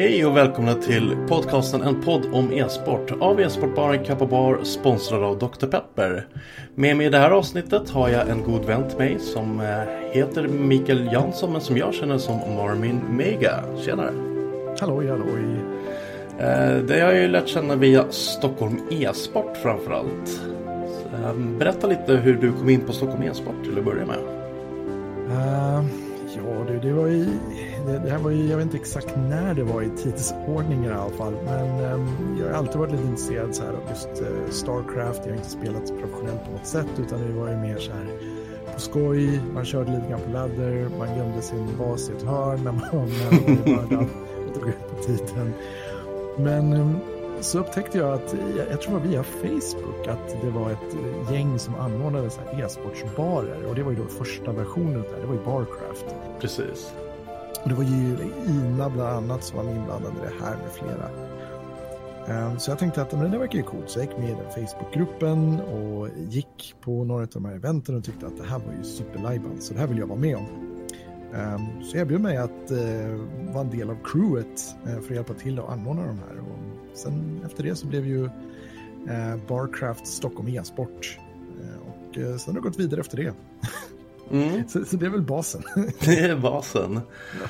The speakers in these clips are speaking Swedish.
Hej och välkomna till podcasten En podd om e-sport av e-sportbaren Kappa Bar sponsrad av Dr. Pepper. Med mig i det här avsnittet har jag en god vän till mig som eh, heter Mikael Jansson men som jag känner som Marmin Mega. Tjenare! Halloj, halloj. Eh, det har jag ju lärt känna via Stockholm e-sport framförallt. Eh, berätta lite hur du kom in på Stockholm e-sport till att börja med. Uh, ja du, det var ju, det, det, här var ju, jag vet inte exakt när det var i tidsordningen i alla fall, men um, jag har alltid varit lite intresserad så här av just uh, Starcraft. Jag har inte spelat professionellt på något sätt, utan det var ju mer så här på skoj. Man körde lite grann på ladder, man gömde sin bas i ett hörn när man, var mördad och tog ut på titeln. Men um, så upptäckte jag att, jag, tror det var via Facebook, att det var ett gäng som anordnade så här e-sportsbarer. Och det var ju då första versionen där, det var ju Barcraft. Precis. Och det var ju Ina bland annat som var inblandad i det här med flera. Um, så jag tänkte att men det verkar ju coolt, så jag gick med i den Facebookgruppen och gick på några av de här eventen och tyckte att det här var ju superlajban, så det här vill jag vara med om. Um, så jag erbjöd mig att uh, vara en del av crewet uh, för att hjälpa till att anordna de här. Och sen efter det så blev ju uh, Barcraft Stockholm e-sport. och sen har det gått vidare efter det. Mm. så, så, det är väl basen. det är basen. Ja.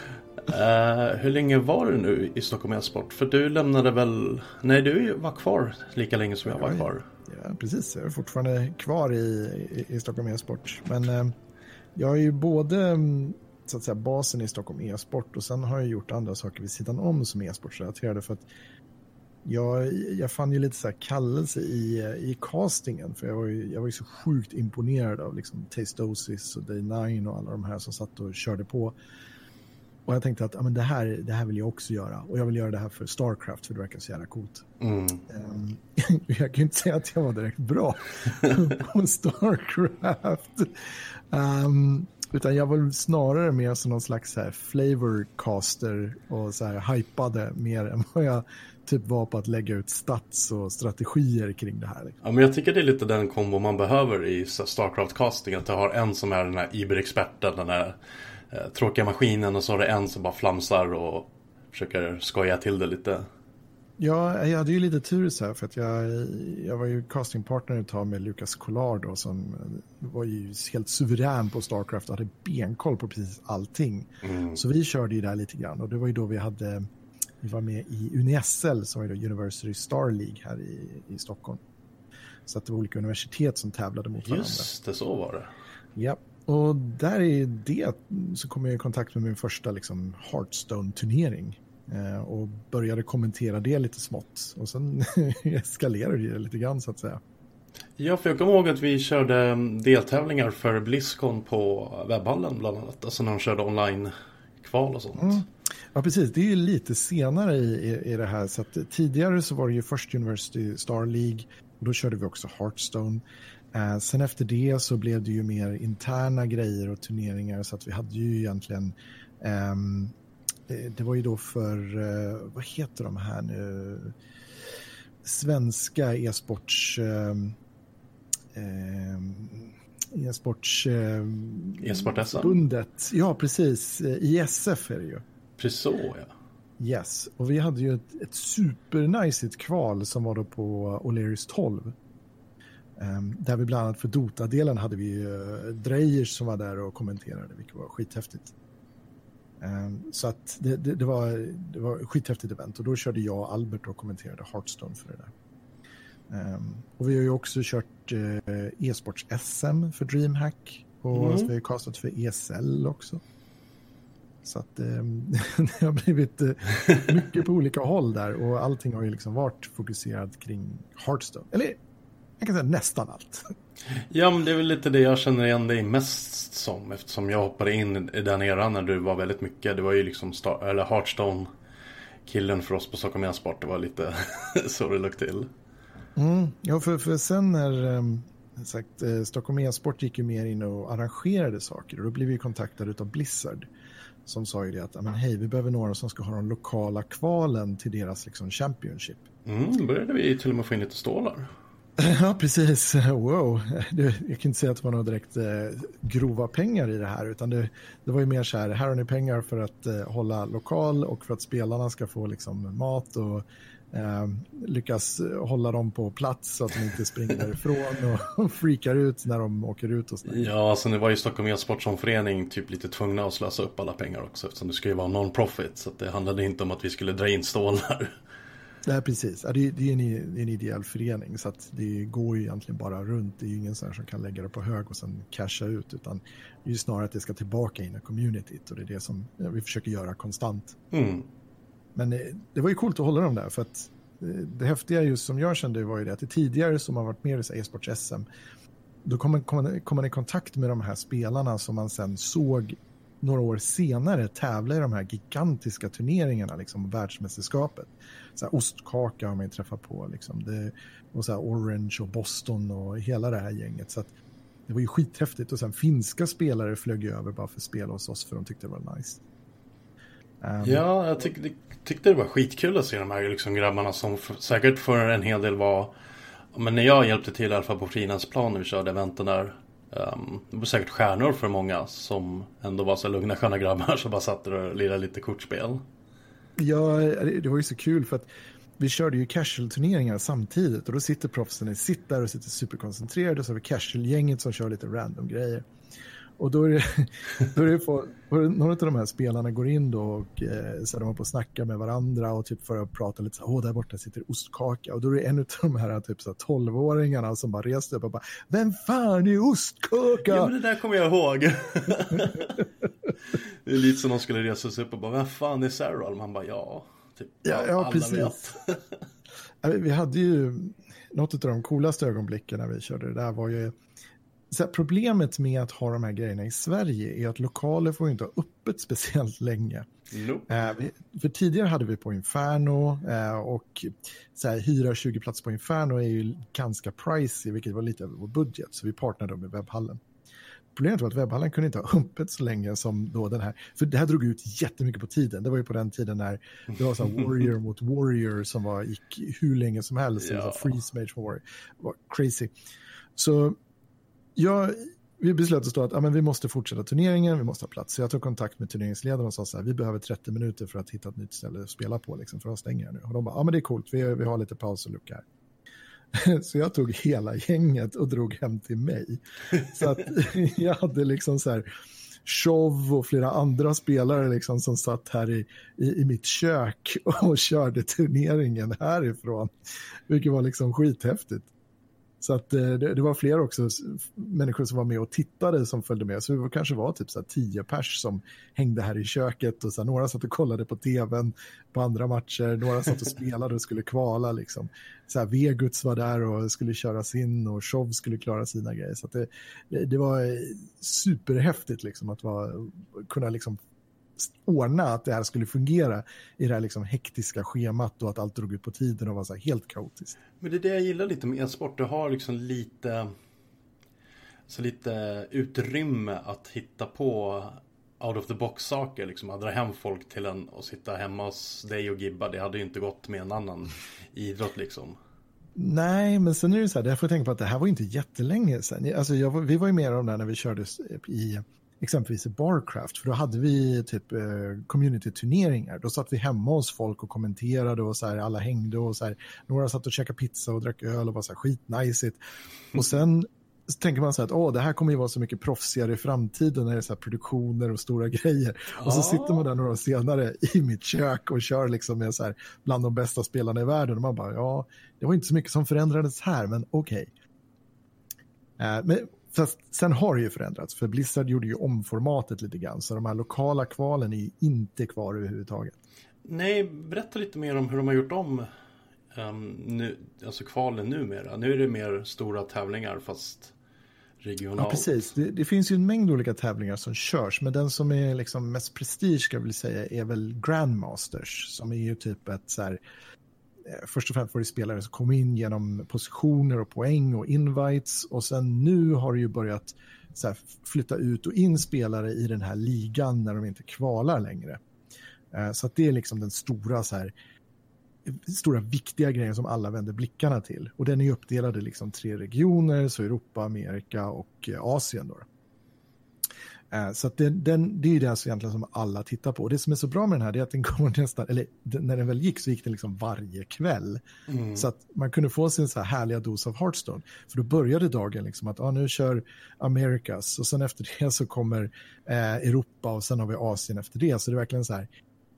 Uh, hur länge var du nu i Stockholm e-sport? För du lämnade väl... Nej, du var kvar lika länge som jag var kvar. Ja, precis. Jag är fortfarande kvar i, i, i Stockholm e-sport. Men uh, jag har ju både så att säga, basen i Stockholm e-sport och sen har jag gjort andra saker vid sidan om som e-sportsrelaterade för att jag, jag fann ju lite så här kallelse i, i castingen för jag var ju, jag var ju så sjukt imponerad av liksom Tastosis och Day 9 och alla de här som satt och körde på. Och jag tänkte att ja, men det, här, det här vill jag också göra. Och jag vill göra det här för Starcraft för det verkar så jävla coolt. Mm. Um, jag kan ju inte säga att jag var direkt bra på Starcraft. Um, utan jag var snarare mer som någon slags här flavorcaster och så här hypade mer än vad jag typ var på att lägga ut stats och strategier kring det här. Ja, men jag tycker det är lite den kombo man behöver i Starcraft-casting. Att du har en som är den här Iber-experten, den här eh, tråkiga maskinen och så har du en som bara flamsar och försöker skoja till det lite. Ja, jag hade ju lite tur så här för att jag, jag var ju castingpartner ett tag med Lucas Collard då, som var ju helt suverän på Starcraft och hade benkoll på precis allting. Mm. Så vi körde ju där lite grann och det var ju då vi hade, vi var med i UniSL som är då University Star League här i, i Stockholm. Så att det var olika universitet som tävlade mot varandra. Just det, så var det. Ja, och där i det så kom jag i kontakt med min första liksom Hearthstone-turnering. Eh, och började kommentera det lite smått. Och sen eskalerade det lite grann så att säga. Ja, för jag kommer ihåg att vi körde mm, deltävlingar för Blizzcon på webbhallen bland annat. Alltså när de körde online kval och sånt. Mm. Ja, precis. Det är ju lite senare i, i, i det här. Så tidigare så var det ju först University Star League. Då körde vi också Hearthstone. Eh, sen efter det så blev det ju mer interna grejer och turneringar så att vi hade ju egentligen ehm, eh, det var ju då för, eh, vad heter de här nu, svenska e-sports ehm, ehm, e-sports... E-sport-SM? Ja, precis. ISF är det ju. Precis så, ja. Yes, och vi hade ju ett, ett supernajsigt kval som var då på O'Learys 12. Um, där vi bland annat för Dota-delen hade vi uh, Dreyers som var där och kommenterade, vilket var skithäftigt. Um, så att det, det, det, var, det var ett skithäftigt event och då körde jag och Albert och kommenterade Hearthstone för det där. Um, och vi har ju också kört uh, e-sports-SM för DreamHack och mm. vi har ju castat för ESL också. Så att eh, det har blivit eh, mycket på olika håll där och allting har ju liksom varit fokuserat kring Hearthstone. Eller jag kan säga nästan allt. Ja, men det är väl lite det jag känner igen dig mest som eftersom jag hoppade in i den eran när du var väldigt mycket. Det var ju liksom Star eller Hearthstone killen för oss på Stockholm e-sport. Det var lite så det låg till. Mm, ja, för, för sen när um, sagt, eh, Stockholm e-sport gick ju mer in och arrangerade saker och då blev vi kontaktade av Blizzard som sa ju det att men hej, vi behöver några som ska ha de lokala kvalen till deras liksom, Championship. Mm, började vi till och med få in lite stålar. Ja, precis. Wow. jag kan inte säga att det var några direkt eh, grova pengar i det här, utan det, det var ju mer så här, här har ni pengar för att eh, hålla lokal och för att spelarna ska få liksom, mat och eh, lyckas hålla dem på plats så att de inte springer därifrån och freakar ut när de åker ut. Och sådär. ja, alltså nu var ju Stockholm e-sport som förening typ lite tvungna att slösa upp alla pengar också eftersom det ska ju vara non-profit så det handlade inte om att vi skulle dra in stålar. Nej, precis. Ja, det, det, är en, det är en ideell förening så att det går ju egentligen bara runt. Det är ju ingen sån som kan lägga det på hög och sen casha ut utan det är ju snarare att det ska tillbaka in i communityt och det är det som vi försöker göra konstant. Mm. Men eh, det var ju coolt att hålla dem där för att eh, det häftiga just som jag kände var ju det att det tidigare som har varit med i e-sports-SM då kom man, kom, man, kom man i kontakt med de här spelarna som man sen såg några år senare tävla i de här gigantiska turneringarna, liksom världsmästerskapet. Så här, ostkaka har man ju träffat på, liksom. det, och så här, Orange och Boston och hela det här gänget. Så att, det var ju skithäftigt och sen finska spelare flög över bara för att spela hos oss för de tyckte det var nice. Um, ja, jag tyck, tyckte det var skitkul att se de här liksom, grabbarna som säkert för en hel del var men när jag hjälpte till i alla fall på Frilandsplan när vi körde eventen där um, Det var säkert stjärnor för många som ändå var så lugna sköna grabbar som bara satt och lirade lite kortspel. Ja, det var ju så kul för att vi körde ju casual-turneringar samtidigt och då sitter proffsen sitter där och sitter superkoncentrerade och så har vi casual-gänget som kör lite random grejer. Och då är det, då är det på, några av de här spelarna går in då och eh, så de har på att snacka med varandra och typ för att prata lite så åh där borta sitter ostkaka och då är det en av de här typ så 12-åringarna som bara reser upp och bara, vem fan är ostkaka? Ja men det där kommer jag ihåg. det är lite som de skulle resa sig upp och bara, vem fan är Sarah? Man bara, ja, typ, ja, ja precis. vi hade ju, något av de coolaste ögonblicken när vi körde det där var ju så här, problemet med att ha de här grejerna i Sverige är att lokaler får inte ha öppet speciellt länge. Nope. Eh, för tidigare hade vi på Inferno eh, och så här, hyra 20 platser på Inferno är ju ganska pricey, vilket var lite över vår budget, så vi partnerade med webbhallen. Problemet var att webbhallen kunde inte ha öppet så länge som då den här, för det här drog ut jättemycket på tiden. Det var ju på den tiden när det var så Warrior mot Warrior som var, gick hur länge som helst, ja. Freeze Mage Warrior, det var crazy. Så jag, vi beslöt oss då att ja, men vi måste fortsätta turneringen, vi måste ha plats. Så jag tog kontakt med turneringsledaren och sa så här, vi behöver 30 minuter för att hitta ett nytt ställe att spela på, liksom, för att stänga nu. Och de bara, ja men det är coolt, vi, vi har lite paus och lucka här. Så jag tog hela gänget och drog hem till mig. Så att jag hade liksom så här Show och flera andra spelare liksom som satt här i, i, i, mitt kök och körde turneringen härifrån. Vilket var liksom skithäftigt. Så att eh, det, det, var fler också människor som var med och tittade som följde med. Så det kanske var typ så tio pers som hängde här i köket och så några satt och kollade på tvn på andra matcher, några satt och spelade och skulle kvala liksom. Så här, Veguts var där och skulle köra sin och Show skulle klara sina grejer. Så det, det, var superhäftigt liksom att vara, kunna liksom ordna att det här skulle fungera i det här liksom hektiska schemat och att allt drog ut på tiden och var så helt kaotiskt. Men det är det jag gillar lite med e-sport. Du har liksom lite, så lite utrymme att hitta på out of the box saker. Liksom att dra hem folk till en och sitta hemma hos dig och Gibba. Det hade ju inte gått med en annan idrott liksom. Nej, men sen är det så här, jag får tänka på att det här var inte jättelänge sedan. Alltså jag, vi var ju med om det när vi körde i exempelvis i Barcraft, för då hade vi typ eh, community-turneringar. Då satt vi hemma hos folk och kommenterade och så här, alla hängde och så här, några satt och käkade pizza och drack öl och var så här skitnajsigt. Och sen så tänker man så här att Åh, det här kommer ju vara så mycket proffsigare i framtiden när det är så här produktioner och stora grejer. Ja. Och så sitter man där några år senare i mitt kök och kör liksom med så här bland de bästa spelarna i världen. Och man bara, ja, det var inte så mycket som förändrades här, men okej. Okay. Eh, men Fast sen har det ju förändrats, för Blizzard gjorde ju om formatet lite grann, så de här lokala kvalen är ju inte kvar överhuvudtaget. Nej, berätta lite mer om hur de har gjort om um, nu, alltså kvalen numera. Nu är det mer stora tävlingar fast regionalt. Ja, precis. Det, det, finns ju en mängd olika tävlingar som körs, men den som är liksom mest prestige, ska jag vilja säga, är väl Grandmasters, som är ju typ ett så här Eh, först och främst var det spelare som kom in genom positioner och poäng och invites och sen nu har det ju börjat här, flytta ut och in spelare i den här ligan när de inte kvalar längre. Eh, så att det är liksom den stora så här, stora viktiga grejen som alla vänder blickarna till. Och den är uppdelad i liksom tre regioner, så Europa, Amerika och eh, Asien. Då. Eh, så den, den, det är ju det alltså egentligen som alla tittar på. Och det som är så bra med den här är att den går nästan, eller när den väl gick så gick den liksom varje kväll. Mm. Så att man kunde få sin så här härliga dos av Hearthstone. För då började dagen liksom att ah, nu kör Americas och sen efter det så kommer eh, Europa och sen har vi Asien efter det. Så det är verkligen så här,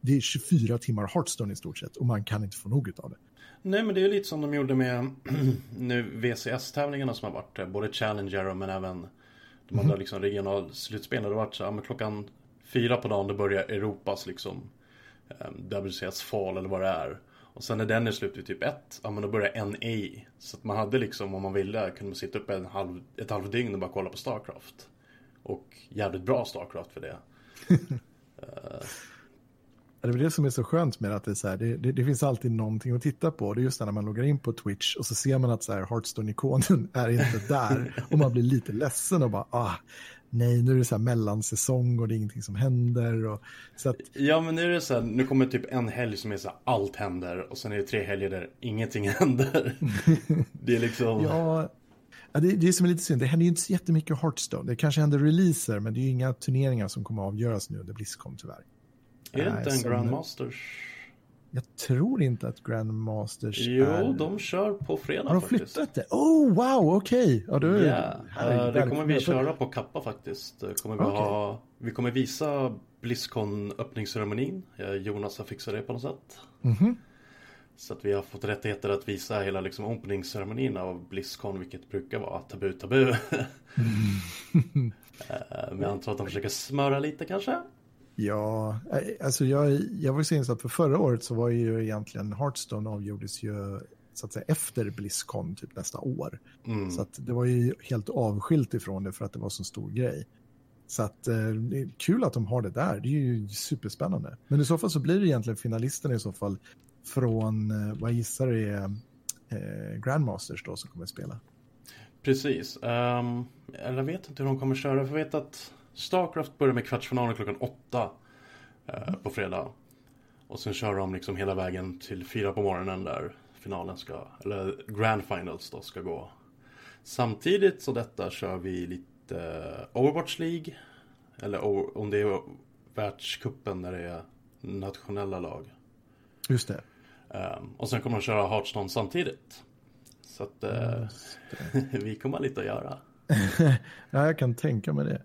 det är 24 timmar Hearthstone i stort sett och man kan inte få nog av det. Nej men det är lite som de gjorde med nu VCS-tävlingarna som har varit, eh, både Challenger men även de andra mm. liksom regionalslutspelen, det varit så här, klockan fyra på dagen då börjar Europas liksom ehm, WCS fall eller vad det är. Och sen när den är slut vid typ ett, ja men då börjar NA. Så att man hade liksom, om man ville, kunde man sitta uppe en halv, ett halvdygn och bara kolla på Starcraft. Och jävligt bra Starcraft för det. uh, Det är det som är så skönt med att det, är så här, det, det, det, finns alltid någonting att titta på. Det är just när man loggar in på Twitch och så ser man att så här, Hearthstone-ikonen är inte där. och man blir lite ledsen och bara, ah, nej, nu är det så här mellansäsong och det är ingenting som händer. Och, så att... Ja, men nu är det så här, nu kommer typ en helg som är så här, allt händer och sen är det tre helger där ingenting händer. det är liksom... Ja, Ja, det, det är som är lite synd, det händer ju inte så jättemycket Hearthstone. Det kanske händer releaser, men det är ju inga turneringar som kommer att avgöras nu under Blizzcon tyvärr. Är det inte en Grandmasters? Jag tror inte att Grandmasters Jo, är... de kör på fredag Har de faktiskt. flyttat det? Oh, wow, okej. Okay. Ja, yeah. uh, det kommer vi köra på Kappa faktiskt. Kommer vi, okay. ha... vi kommer visa Blizzcon öppningsceremonin. Jonas har fixat det på något sätt. Mm -hmm. Så att vi har fått rättigheter att visa hela liksom openingsceremonin av Blizzcon, vilket brukar vara tabu tabu. mm. uh, men jag antar att de försöker smöra lite kanske. Ja, eh, alltså jag, jag var så insatt för förra året så var ju egentligen Hearthstone avgjordes ju så att säga efter Blizzcon typ nästa år. Mm. Så att det var ju helt avskilt ifrån det för att det var så stor grej. Så att eh, det är kul att de har det där, det är ju superspännande. Men i så fall så blir det egentligen finalisterna i så fall från, eh, vad jag gissar är, eh, Grandmasters då som kommer att spela. Precis, um, jag vet inte hur de kommer köra, för jag vet att Starcraft börjar med kvartsfinalen klockan åtta eh, på fredag. Och sen kör de liksom hela vägen till fyra på morgonen där finalen ska, eller Grand Finals då ska gå. Samtidigt så detta kör vi lite Overwatch League. Eller om det är världskuppen när det är nationella lag. Just det. Um, och sen kommer de köra Hearthstone samtidigt. Så att uh, vi kommer ha lite att göra. ja, jag kan tänka mig det.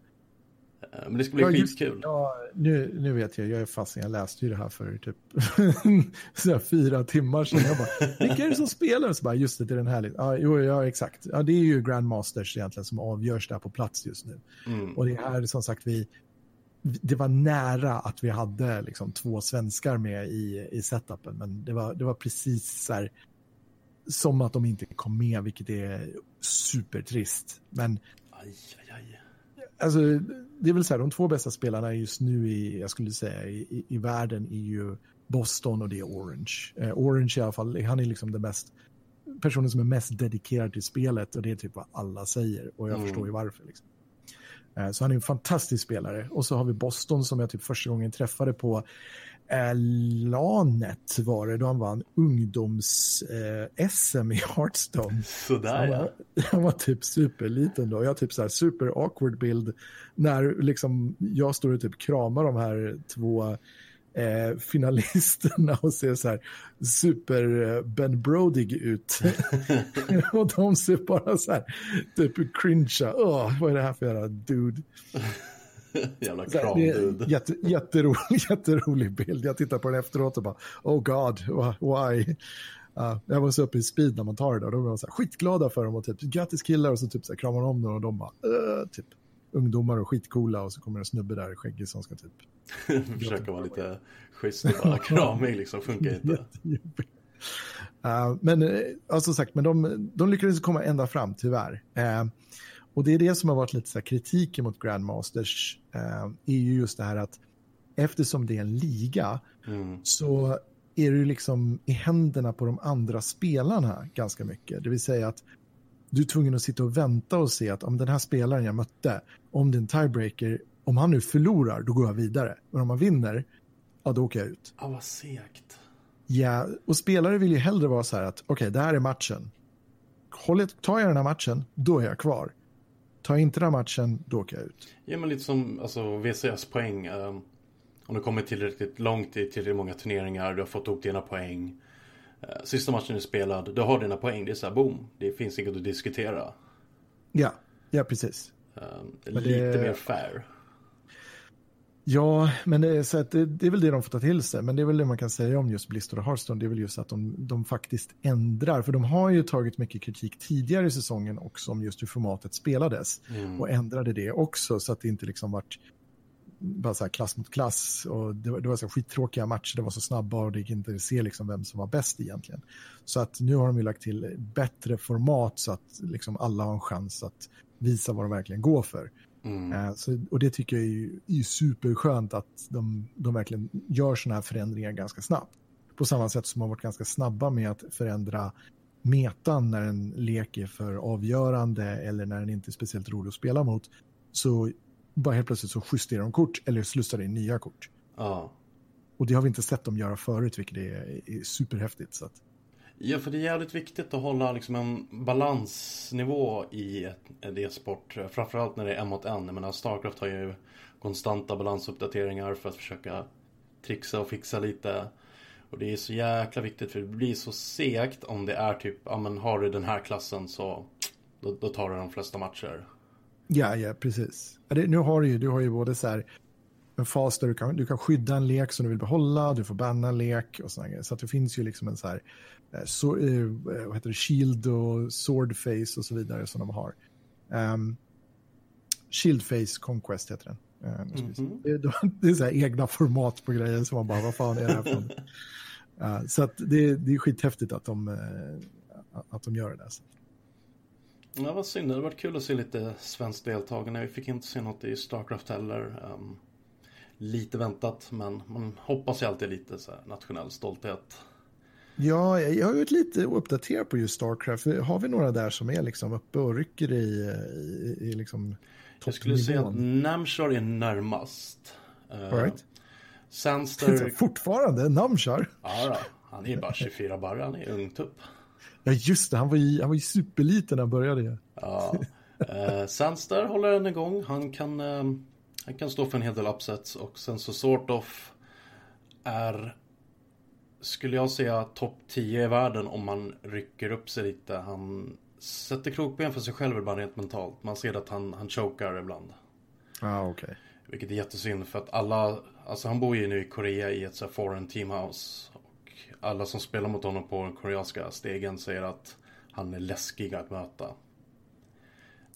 Eh, men det ska bli ja, skitkul. Ja, nu, nu vet jag, jag är fast jag läste ju det här för typ så fyra timmar sedan. Jag bara, vilka är det som spelar? Så bara, just det, det är den här. Ja, jo, ja, exakt. Ja, det är ju Grandmasters egentligen som avgörs där på plats just nu. Mm. Och det är här som sagt vi, det var nära att vi hade liksom två svenskar med i, i setupen, men det var, det var precis så här, som att de inte kom med, vilket är supertrist. Men aj, aj, aj alltså, det är väl så här, de två bästa spelarna just nu i, jag skulle säga, i, i världen är ju Boston och det är Orange. Eh, Orange i alla fall, han är liksom den mest, personen som är mest dedikerad till spelet och det är typ vad alla säger och jag mm. förstår ju varför. Liksom. Eh, så han är en fantastisk spelare. Och så har vi Boston som jag typ första gången träffade på Lanet var det då han vann ungdoms-SM i Hearthstone. Sådär han var, ja. Han var typ superliten då. Jag har typ så här super awkward bild när liksom jag står och typ kramar de här två eh, finalisterna och ser så här super eh, Ben Brody ut. och de ser bara så här typ cringea. Oh, vad är det här för jävla dude? Jävla kramdude. Jätte, jätterolig, jätterolig bild. Jag tittar på den efteråt och bara, oh god, why? Uh, jag var så uppe i speed när man tar det där. De var så här, skitglada för dem och typ grattis killar och så typ så här, kramar om dem och de bara, uh, typ ungdomar och skitcoola och så kommer en snubbe där skäggig som ska typ... Försöka vara lite schysst och bara kramig liksom, funkar inte. uh, men uh, alltså sagt, men de, de lyckades komma ända fram tyvärr. Uh, och det är det som har varit lite så här, kritiken mot Grandmasters, uh, är ju just det här att eftersom det är en liga mm. så är du liksom i händerna på de andra spelarna ganska mycket. Det vill säga att du är tvungen att sitta och vänta och se att om den här spelaren jag mötte, om det är en tiebreaker, om han nu förlorar, då går jag vidare. Men om han vinner, ja då åker jag ut. Ja, vad segt. Ja, och spelare vill ju hellre vara så här att okej, okay, det här är matchen. Håll, tar jag den här matchen, då är jag kvar. Tar inte den matchen, då åker jag ut. Ja, men lite som alltså, VCS-poäng. Um, ehm, om du kommer tillräckligt långt i tillräckligt många turneringar, du har fått upp dina poäng. Eh, sista matchen är spelad, du har dina poäng, det är så här boom. Det finns inget att diskutera. Ja, ja precis. Um, lite det... mer fair. Ja, men det är, så det, det, är väl det de får ta till sig. Men det är väl det man kan säga om just Blister och Hearthstone. Det är väl just att de, de faktiskt ändrar. För de har ju tagit mycket kritik tidigare i säsongen också om just hur formatet spelades. Mm. Och ändrade det också så att det inte liksom vart bara så klass mot klass. Och det, var, det var så skittråkiga matcher, det var så snabba och det gick inte att se liksom vem som var bäst egentligen. Så att nu har de ju lagt till bättre format så att liksom alla har en chans att visa vad de verkligen går för. Mm. Uh, så, och det tycker jag är, ju, är superskönt att de, de verkligen gör sådana här förändringar ganska snabbt. På samma sätt som har varit ganska snabba med att förändra metan när en lek är för avgörande eller när den inte är speciellt rolig att spela mot. Så bara helt plötsligt så justerar de kort eller slussar in nya kort. Ja. Och det har vi inte sett dem göra förut, vilket är, är superhäftigt. Så att... Ja, för det är jävligt viktigt att hålla liksom en balansnivå i ett e-sport. Framförallt när det är en mot en. Jag menar, Starcraft har ju konstanta balansuppdateringar för att försöka trixa och fixa lite. Och det är så jäkla viktigt för det blir så segt om det är typ, ja men har du den här klassen så då, då tar du de flesta matcher. Ja, ja, precis. Det, nu har du ju, du har ju både så här en fas där du kan, du kan skydda en lek som du vill behålla, du får banna en lek och sådana grejer. Så att det finns ju liksom en så här, så, eh, vad heter det, shield och swordface och så vidare som de har. Um, Shieldface Conquest heter den. Mm -hmm. det, det, är så här egna format på grejer som man bara, vad fan är det här för uh, Så att det, det är skithäftigt att de, uh, att de gör det där. Så. Ja, vad synd. Det hade varit kul att se lite svenskt deltagande. Vi fick inte se något i Starcraft heller. Um, lite väntat, men man hoppas ju alltid lite så här, nationell stolthet. Ja, jag har varit lite uppdaterad på just Starcraft. Har vi några där som är liksom uppe och rycker i, i, i liksom Jag skulle säga att Namshar är närmast. Uh, right. Sandster... Fortfarande Namshar? Ja, då. han är bara 24 barre, han är ung tupp. Ja, just det. Han var ju, han var ju superliten när han började. Ja. Eh, Sandstar håller den igång. Han kan, eh, han kan stå för en hel del upsets. Och sen så sort of är, skulle jag säga, topp 10 i världen om man rycker upp sig lite. Han sätter krokben för sig själv ibland rent mentalt. Man ser att han, han chokar ibland. Ja, ah, okej. Okay. Vilket är jättesynd för att alla, alltså han bor ju nu i Korea i ett så foreign teamhouse alla som spelar mot honom på den koreanska stegen säger att han är läskig att möta.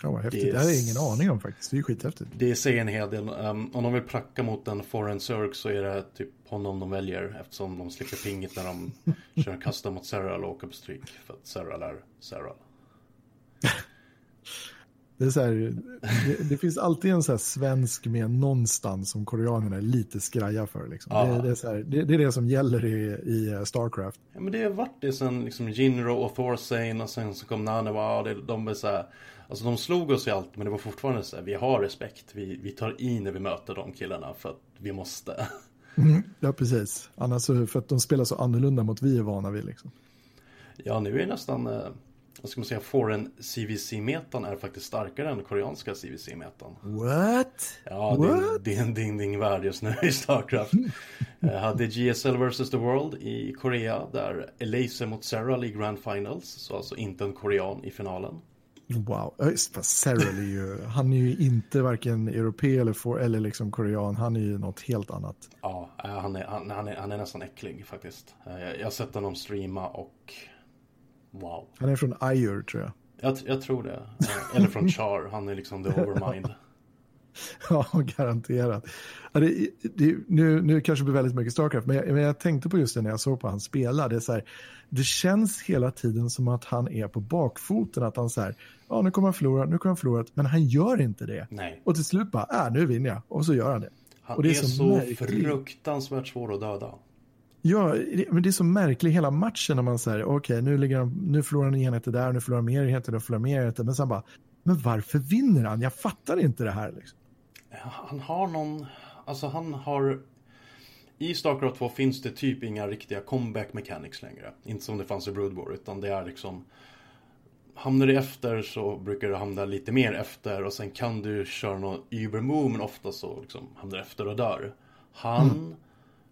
Ja, vad häftigt. Det, det hade jag ingen aning om faktiskt. Det är ju skithäftigt. Det säger en hel del. Um, om de vill pracka mot en foreign Zerg så är det typ honom de väljer eftersom de slipper pinget när de kör custom mot Serral och åker på stryk. För att Serral är Serral. Det, är så här, det, det, finns alltid en så svensk med någonstans som koreanerna är lite skraja för. Liksom. Ja. Det, det, är så här, det, är det som gäller i, i Starcraft. Ja, men det har varit det sen liksom Jinro och Thorsane och sen så kom Nanawa. Det, de är så här, alltså de slog oss i allt men det var fortfarande så här, vi har respekt. Vi, vi tar i när vi möter de killarna för att vi måste. Mm, ja, precis. Annars för att de spelar så annorlunda mot vi är vana vid liksom. Ja, nu är det nästan eh, vad ska man säga, foreign CVC-metan är faktiskt starkare än koreanska CVC-metan. What? Ja, What? det är en ding ding värld just nu i Starcraft. Jag hade GSL vs. The World i Korea där Elise mot Sarah i Grand Finals, så alltså inte en korean i finalen. Wow, Sarah är ju, han är ju inte varken europé eller, for, eller liksom korean, han är ju något helt annat. Ja, han är, han, han är, han är nästan äcklig faktiskt. Jag har sett honom streama och Wow. Han är från Ayur tror jag. jag. Jag tror det. Eller från Char. Han är liksom the overmind. ja, garanterat. Ja, det, det, nu, nu kanske det blir väldigt mycket Starcraft, men jag, men jag tänkte på just det när jag såg på han spela. Det, är så här, det känns hela tiden som att han är på bakfoten, att han så här, ja nu kommer han förlora, nu kommer han förlora, men han gör inte det. Nej. Och till slut bara, äh, nu vinner jag, och så gör han det. Han det är, är så, så fruktansvärt svår att döda. Ja, men det är så märkligt hela matchen när man säger okej, okay, nu, ligger han, nu förlorar han enheter där, nu förlorar han mer enheter, nu förlorar han mer enheter. Men sen bara, men varför vinner han? Jag fattar inte det här. Liksom. Han har någon, alltså han har, i Starcraft 2 finns det typ inga riktiga comeback mechanics längre. Inte som det fanns i Brood War, utan det är liksom, hamnar du efter så brukar du hamna lite mer efter och sen kan du köra någon Uber-move, men ofta så liksom hamnar du efter och dör. Han mm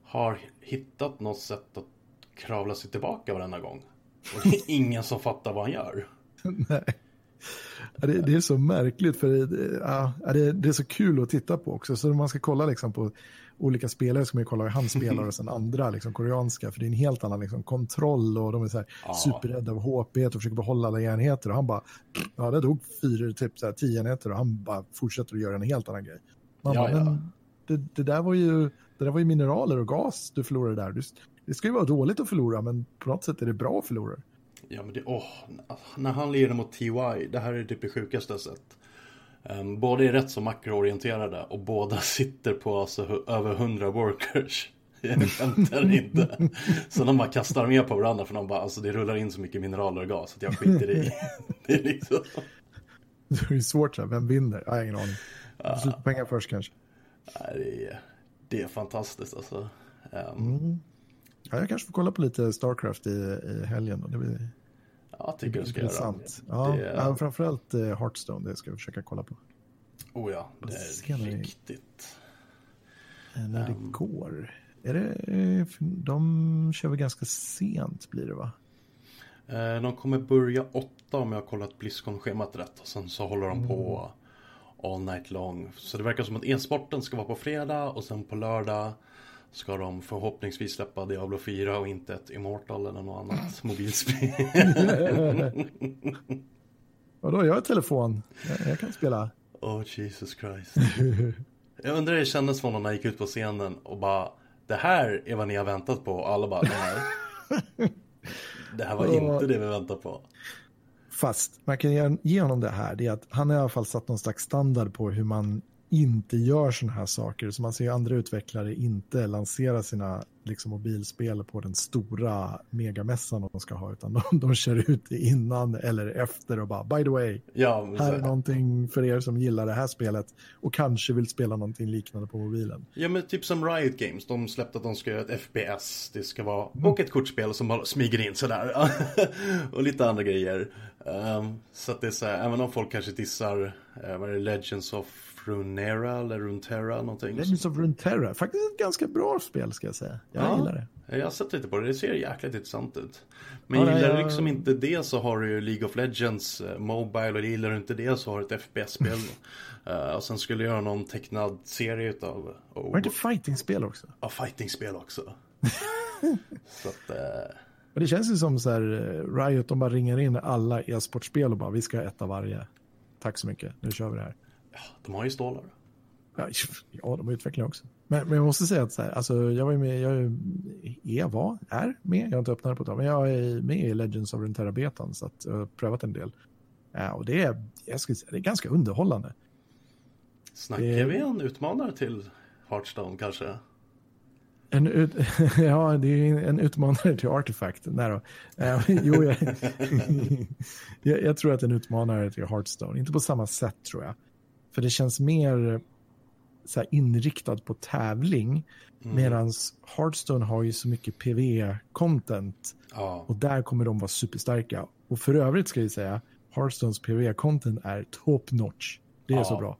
har hittat något sätt att kravla sig tillbaka varenda gång. Och det är ingen som fattar vad han gör. Nej. Det, det, är så märkligt för det, ja, det, det, är så kul att titta på också. Så när man ska kolla liksom på olika spelare ska man kolla hur han spelar och sen andra liksom, koreanska. För det är en helt annan liksom, kontroll och de är så här, ja. superrädda av HP och försöker behålla alla enheter. Och han bara, ja det dog fyra, typ så här, tio enheter och han bara fortsätter att göra en helt annan grej. Man ja, bara, ja. men det, det, där var ju, det där var ju mineraler och gas du förlorade där. Du, det ska ju vara dåligt att förlora, men på något sätt är det bra att förlora. Ja, men det, åh, när han leder mot TY, det här är typ det sjukaste sätt. Um, båda är rätt så makroorienterade och båda sitter på alltså, över hundra workers. Jag skämtar inte. Så de bara kastar med på varandra för de bara, alltså det rullar in så mycket mineraler och gas att jag skiter i. det är liksom... Det är svårt så här, vem vinner? Jag har ingen aning. Ja. pengar först kanske. det är, det är fantastiskt alltså. Um, mm. ja, jag kanske får kolla på lite Starcraft i, i helgen. Det blir, jag tycker du ska intressant. göra. Ja, det... ja, framförallt uh, Hearthstone, det ska jag försöka kolla på. Oh ja, det är riktigt. När det um... går. Är det, de kör väl ganska sent blir det va? Eh, de kommer börja åtta om jag har kollat Blizzcon-schemat rätt. Och sen så håller de mm. på all night long. Så det verkar som att e-sporten ska vara på fredag och sen på lördag ska de förhoppningsvis släppa Diablo 4 och inte ett Immortal eller något annat mobilspel. Vadå, jag har telefon. Jag, jag kan spela. Oh Jesus Christ. jag undrar hur det kändes för när han gick ut på scenen och bara Det här är vad ni har väntat på och alla bara nej. det här var inte det vi väntade på. Fast man kan ge honom det här, det är att han har i alla fall satt någon slags standard på hur man inte gör sådana här saker. Så man ser andra utvecklare inte lansera sina liksom, mobilspel på den stora megamässan de ska ha, utan de, de kör ut det innan eller efter och bara by the way, ja, här är någonting för er som gillar det här spelet och kanske vill spela någonting liknande på mobilen. Ja, men typ som Riot Games, de släppte att de ska göra ett FPS, det ska vara, mm. och ett kortspel som smyger in sådär, och lite andra grejer. Um, så att det är så här, även om folk kanske dissar, uh, vad är det, Legends of Runeterra eller Runeterra någonting. Legends of Runeterra, faktiskt ett ganska bra spel ska jag säga. Jag ja, gillar det. Jag har sett lite på det, det ser jäkligt intressant ut. Men ja, gillar du liksom inte det så har du ju League of Legends uh, Mobile och gillar du inte det så har du ett FPS-spel. uh, och sen skulle jag göra någon tecknad serie utav... Oh, var det inte fighting-spel också? Ja, fighting-spel också. så att... Uh... Och det känns ju som så här, Riot, de bara ringer in alla e-sportspel och bara vi ska ha ett av varje. Tack så mycket, nu kör vi det här. Ja, de har ju stålar. Ja, de utvecklar också. Men, men jag måste säga att så här, alltså, jag var med, jag är, var, är med, jag har inte öppnat det på ett tag, men jag är med i Legends of Runeterra-betan så att jag har prövat en del. Ja, och det är, jag skulle säga, det är ganska underhållande. Snackar det... vi en utmanare till Hearthstone kanske? En ut, ja, det är en utmanare till Artifact. Nej då. Uh, jo, jag, jag, jag, tror att en utmanare till Hearthstone. Inte på samma sätt tror jag. För det känns mer så inriktad på tävling. Mm. Medan Hearthstone har ju så mycket PV-content. Ja. Och där kommer de vara superstarka. Och för övrigt ska jag säga, Hearthstones PV-content är top notch. Det är ja. så bra.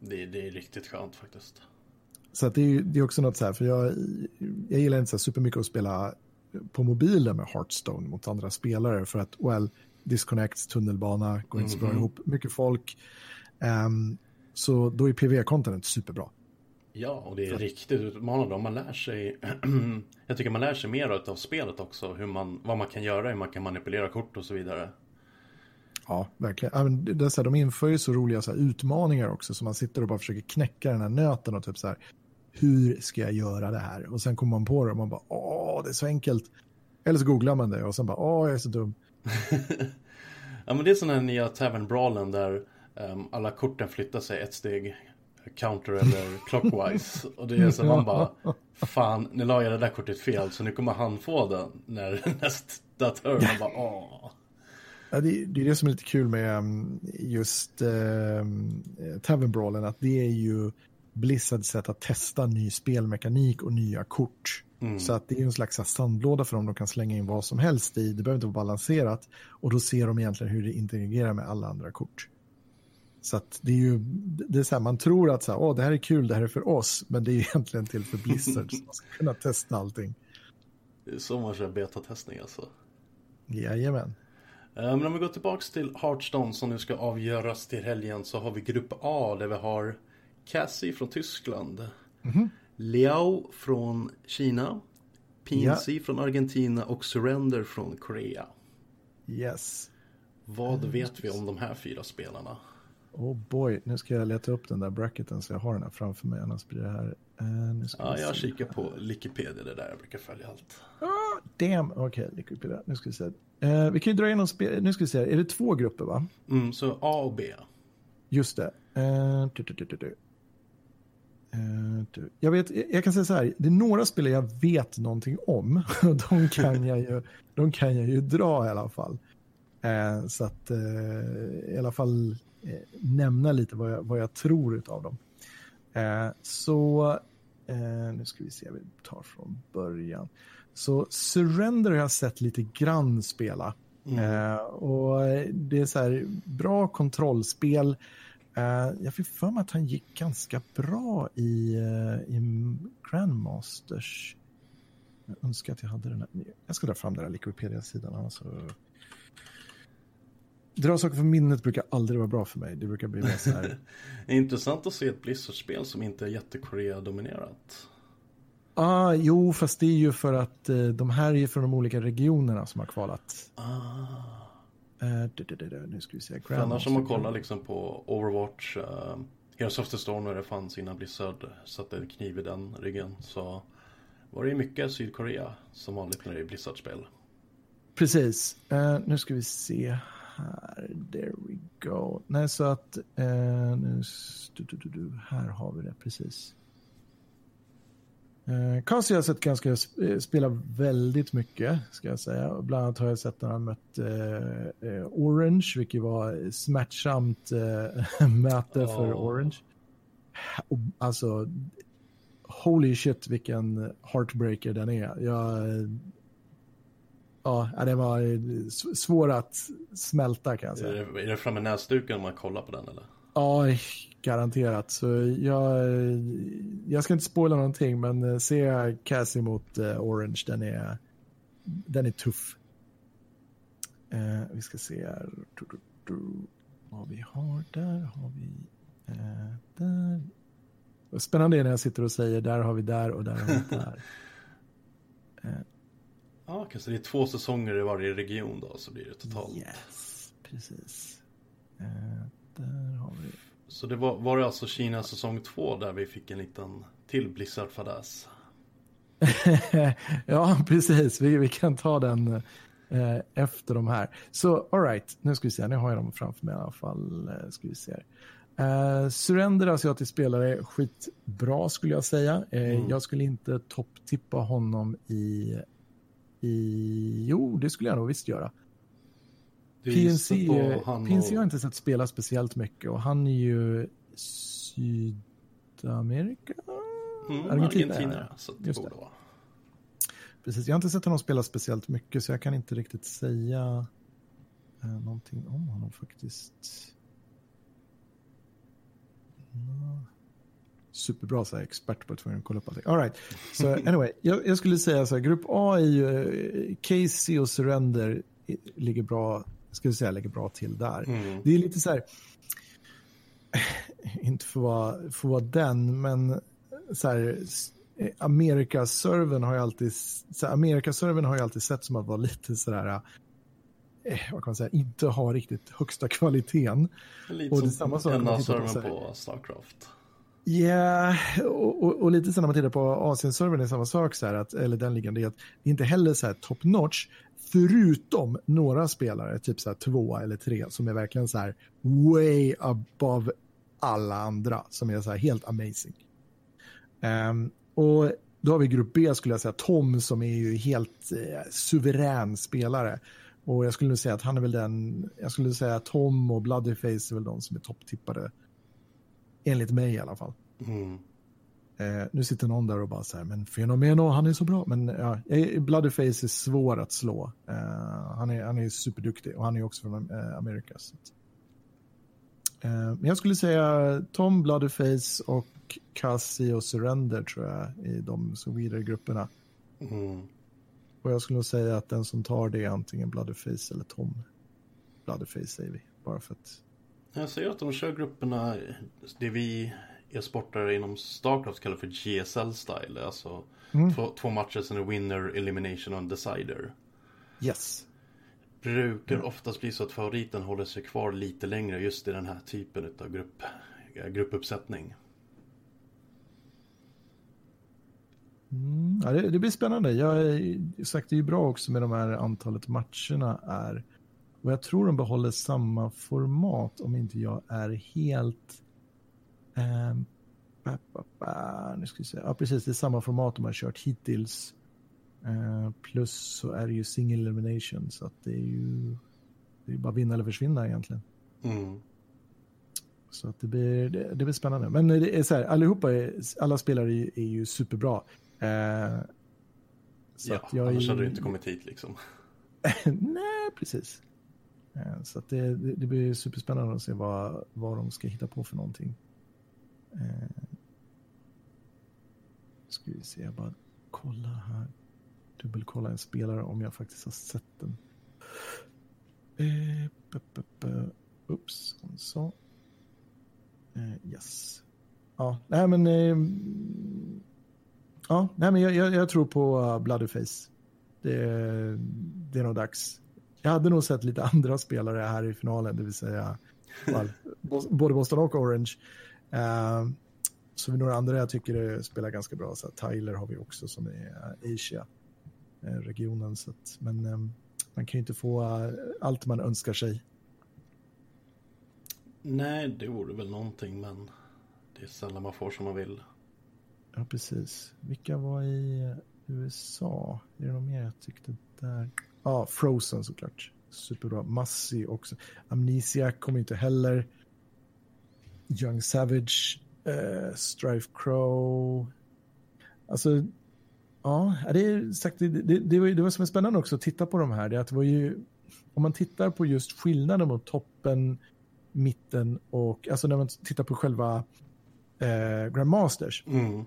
Det, det, är riktigt skönt faktiskt. Så att det, är, det är också något så här, för jag, jag gillar inte så supermycket att spela på mobilen med Hearthstone mot andra spelare för att, well, disconnect, tunnelbana, går inte så bra mm-hmm. ihop, mycket folk. Um, så då är PV-content superbra. Ja, och det är riktigt utmanande man lär sig. jag tycker man lär sig mer av spelet också. Hur man, vad man kan göra, hur man kan manipulera kort och så vidare. Ja, verkligen. Det är så här, de inför ju så roliga så här, utmaningar också. Så man sitter och bara försöker knäcka den här nöten och typ så här. Hur ska jag göra det här? Och sen kommer man på det och man bara, åh, det är så enkelt. Eller så googlar man det och sen bara, åh, jag är så dum. ja, men det är sådana här nya Tavern Brawlen där um, alla korten flyttar sig ett steg counter eller clockwise. Och det är så man bara, fan, nu la jag det där kortet fel så nu kommer han få den när nästa turn. Man bara, åh. Ja, det, det, är det som är lite kul med mm, just eh, Tavern Brawlen, att det är ju Blizzards sätt att testa ny spelmekanik och nya kort. Mm. Så att det är en slags sandlåda för dem de kan slänga in vad som helst i. Det behöver inte vara balanserat. Och då ser de egentligen hur det interagerar med alla andra kort. Så det är ju, det är så här, man tror att så här, Åh, det här är kul, det här är för oss, men det är egentligen till för Blizzard som ska kunna testa allting. Det är så man kör betatestning alltså. Jajamän. Eh, men om vi går tillbaka till Hearthstone som nu ska avgöras till helgen så har vi grupp A där vi har Cassie från Tyskland. Mm -hmm. Liao från Kina. PNC ja. från Argentina och Surrender från Korea. Yes. Vad vet vi om de här fyra spelarna? Oh boy, nu ska jag leta upp den där bracketen så jag har den här framför mig. Annars blir det här... Uh, ja, jag kikar på Wikipedia, det där jag brukar följa allt. Oh, damn, okej, okay, Wikipedia. Nu ska vi se. Uh, vi kan ju dra igenom spel. Nu ska vi se, är det två grupper va? Mm, så A och B. Just det. Uh, du, du, du, jag, vet, jag kan säga så här, det är några spel jag vet någonting om. de, kan jag ju, de kan jag ju dra i alla fall. så att i alla fall eh, nämna lite vad jag, vad jag tror av dem. Eh, så eh, nu ska vi se, vi tar från början. Så Surrender har jag sett lite grann spela. Mm. Eh, och det är så här bra kontrollspel. Eh, jag fick för mig att han gick ganska bra i, eh, i Grandmasters. Jag önskar att jag hade den här. Jag ska dra fram den här Wikipedia-sidan. Alltså dra saker från minnet brukar aldrig vara bra för mig. Det brukar bli så här. intressant att se ett Blizzard-spel som inte är jättekorea-dominerat. Ah, jo, fast det är ju för att eh, de här är från de olika regionerna som har kvalat. Ah. Uh, du, du, du, nu ska vi se. För annars om man kollar liksom på Overwatch, uh, Heroes of the Storm när det fanns innan Blizzard satte en kniv i den ryggen så var det ju mycket Sydkorea som vanligt när det är Blizzard-spel. Precis. Uh, nu ska vi se här. There we go. Nej, så att... Eh, nu, du, du, du, här har vi det precis. Eh, sett ganska, eh, spela väldigt mycket, ska jag säga. Bland annat har jag sett när han mött eh, eh Orange, vilket var smärtsamt eh, möte oh. för Orange. Alltså, holy shit vilken heartbreaker den är. Jag Ja, det var svår att smälta kan jag säga. Är det, är det framme näsduken om man kollar på den eller? Ja, garanterat. Så jag, jag ska inte spoila någonting, men eh, se Cassie mot Orange, den är, den är tuff. Uh, vi ska se här. Vad vi har där har vi uh, där. Spännande är när jag sitter och säger där har vi där och där har vi där. Ja, okay, så det är två säsonger i varje region då, så blir det totalt. Yes, precis. Uh, där har vi. Så det var, var det alltså Kina säsong två där vi fick en liten till Blizzard-fadäs? ja, precis. Vi, vi kan ta den, eh, efter de här. Så alright, nu ska vi se, nu har jag dem framför mig i alla fall. Eh, ska vi se. Uh, Surrender, asiatisk spelare, skitbra skulle jag säga. Uh, mm. Jag skulle inte topptippa honom i, i... Jo, det skulle jag nog visst göra. PNC, PNC har inte sett spela speciellt mycket och han är ju Sydamerika? Mm, Argentina, Argentina så det borde vara. Precis, jag har inte sett honom spela speciellt mycket så jag kan inte riktigt säga eh, någonting om honom faktiskt. Superbra så här, expert på att kolla upp allting. All right. Så anyway, jag, jag, skulle säga så här, grupp A är ju eh, Casey och Surrender ligger bra, skulle säga ligger bra till där. Mm. Det är lite så här, inte för att vara, för att vara den, men så här, Amerikaserven har ju alltid, Amerikaserven har ju alltid sett som att vara lite sådär, eh, vad kan man säga, inte ha riktigt högsta kvaliteten. Lite och det som NA-servern på Starcraft. Ja, yeah, och, och, och, lite så när man tittar på Asien-servern är samma sak, så här, att, eller den ligan, det är att det inte heller så här top notch, förutom några spelare, typ så här två eller tre, som är verkligen så här way above alla andra, som är så här helt amazing. Um, och då har vi grupp B skulle jag säga, Tom som är ju helt eh, suverän spelare. Och jag skulle nog säga att han är väl den, jag skulle säga att Tom och Bloodyface är väl de som är topptippade. Enligt mig i alla fall. Mm. Eh, nu sitter någon där och bara så här, men Fenomeno, han är så bra. Men ja, Bloodyface är svår att slå. Eh, han, är, han är superduktig och han är också från eh, Amerika. Eh, men jag skulle säga Tom, Bloodyface och Cassie och Surrender tror jag i de så vidare grupperna. Mm. Och jag skulle nog säga att den som tar det är antingen Bloodyface eller Tom. Bloodyface säger vi, bara för att... Jag säger att de kör grupperna, det vi e-sportare inom Starcraft kallar för GSL-style. Alltså mm. två, två, matcher, sen är winner, elimination och decider. Yes. Brukar mm. oftast bli så att favoriten håller sig kvar lite längre just i den här typen av grupp, gruppuppsättning. Mm, ja, det, det, blir spännande. Jag sagt, det är ju bra också med de här antalet matcherna är. Och jag tror de behåller samma format om inte jag är helt... Eh, ba, ba, ba, nu ska vi se. Ja, precis. Det är samma format de har kört hittills. Eh, plus så är det ju single elimination. Så att det är ju det är bara vinna eller försvinna egentligen. Mm. Så att det, blir, det, det, blir spännande. Men det är så här, allihopa är, alla spelare är, är ju superbra. Eh, så ja, jag annars hade du inte kommit hit liksom. Nej, precis. Eh, så att det, det, blir superspännande att se vad, vad de ska hitta på för någonting. Eh, ska vi se, jag bara kolla här. Dubbelkolla en spelare om jag faktiskt har sett den. Eh, b -b så. Eh, yes. Ja, nej men eh, Ja, nej, men jag, jag, jag tror på uh, Bloodyface. Det, det är nog dags. Jag hade nog sett lite andra spelare här i finalen, det vill säga både Boston och Orange. Uh, så vi några andra jag tycker spelar ganska bra. Så Tyler har vi också som är Asia-regionen. Att, men um, man kan ju inte få uh, allt man önskar sig. Nej, det vore väl någonting, men det är sällan man får som man vill. Ja, precis. Vilka var i USA? Är det något mer jag tyckte där? Ja, Frozen såklart. Superbra. Massi också. Amnesia kommer inte heller. Young Savage. eh, Strife Crow. Alltså, ja, det är sagt, det, det, det, var, det var som är spännande också att titta på de här. Det att det var ju, om man tittar på just skillnaden mot toppen, mitten och, alltså när man tittar på själva eh, Grandmasters. Mm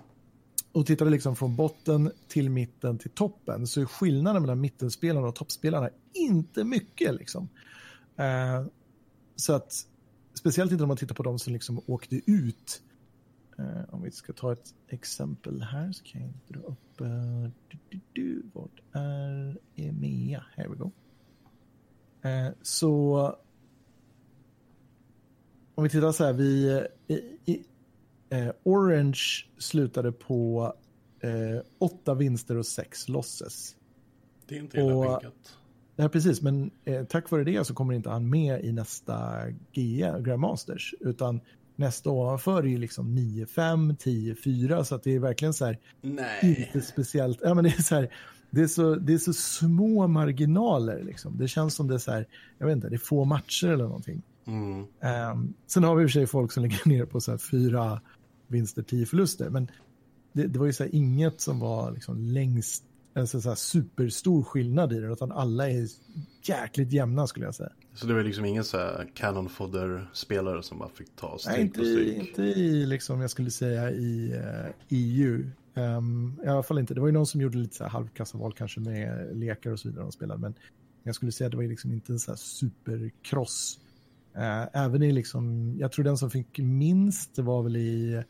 och tittar liksom från botten till mitten till toppen så är skillnaden mellan mittenspelarna och toppspelarna inte mycket. Liksom. Eh, så att, speciellt inte om man tittar på de som liksom åkte ut. Eh, om vi ska ta ett exempel här så kan jag dra upp... Eh, du, du, du, vad är EMEA? Here we go. Eh, så om vi tittar så här, vi, eh, i, i, Eh, Orange slutade på eh, åtta vinster och sex losses. Det är inte illa pinkat. Nej, precis, men eh, tack vare det så kommer inte han med i nästa GE, Grandmasters, utan nästa ovanför är ju liksom 9-5, 10-4, så att det är verkligen så här, Nej. inte speciellt, ja men det är så här, det är så, det är så små marginaler liksom. Det känns som det är så här, jag vet inte, det är få matcher eller någonting. Mm. Um, sen har vi i och för sig folk som ligger ner på så här fyra vinster, tio förluster, men det, det var ju så här inget som var liksom längst, alltså så här superstor skillnad i det, utan alla är jäkligt jämna skulle jag säga. Så det var liksom ingen så här cannon fodder-spelare som bara fick ta stryk Nej, på inte, stryk? inte i, liksom, jag skulle säga i uh, EU. Um, I alla fall inte. Det var ju någon som gjorde lite så här halvkassaval kanske med lekar och så vidare de spelade, men jag skulle säga att det var liksom inte en så här superkross. Uh, även i liksom, jag tror den som fick minst var väl i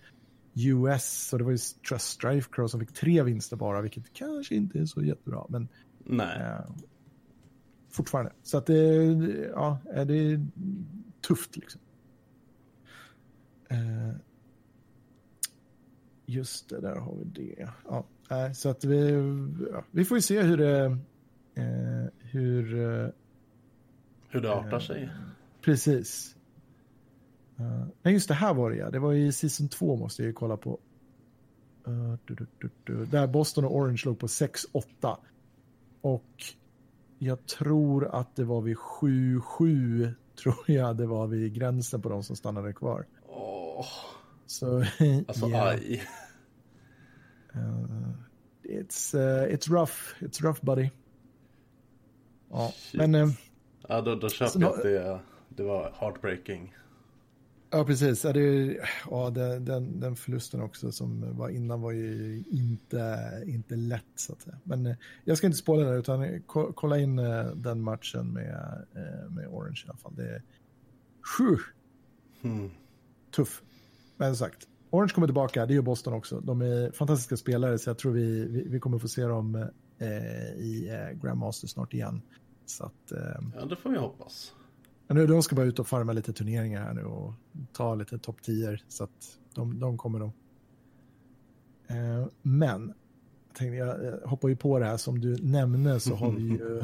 US och det var ju Trust Strife Crow som fick tre vinster bara, vilket kanske inte är så jättebra, men Nej. uh, fortfarande. Så att det, ja, det är tufft liksom. Uh, just det, där har vi det. Ja, nej, så att vi, ja, vi får ju se hur det, uh, hur... Uh, Hur det artar sig. Precis. Uh, nej, just det här var det ja. Det var i season 2 måste jag ju kolla på. Uh, du, du, du. Där Boston och Orange låg på 6-8. Och jag tror att det var vid 7-7 tror jag det var vid gränsen på de som stannade kvar. Åh, Så, alltså yeah. aj. Uh, it's, uh, it's rough. It's rough buddy. Ja, Shit. men... Uh, Ja, då, då köper Så jag att det, det var heartbreaking. Ja, precis. Ja, det, ja, den, den, förlusten också som var innan var ju inte, inte lätt så att säga. Men eh, jag ska inte spåra det utan eh, ko- kolla in eh, den matchen med, med Orange i alla fall. Det är sju, Hmm. tuff. Men som sagt, Orange kommer tillbaka, det gör Boston också. De är fantastiska spelare så jag tror vi, vi, vi kommer få se dem eh, i eh, Grandmaster snart igen. Så att, eh, Ja, det får vi hoppas men nu, de ska bara ut och farma lite turneringar här nu och ta lite topp 10 så att de, de kommer nog. Eh, men, jag tänkte, jag hoppar ju på det här som du nämnde så har vi ju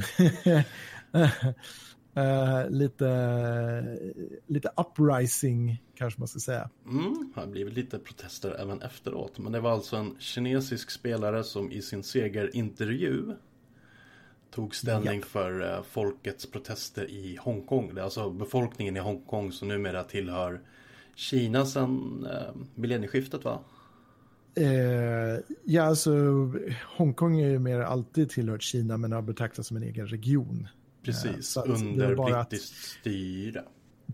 eh, lite, lite uprising kanske man ska säga. Mm, det har blivit lite protester även efteråt. Men det var alltså en kinesisk spelare som i sin segerintervju tog ställning för eh, folkets protester i Hongkong. Det är alltså befolkningen i Hongkong som numera tillhör Kina sedan eh, millennieskiftet va? Eh, ja, alltså Hongkong är ju mer alltid tillhört Kina men har betraktats som en egen region. Eh, Precis, var under bara att- brittiskt styre.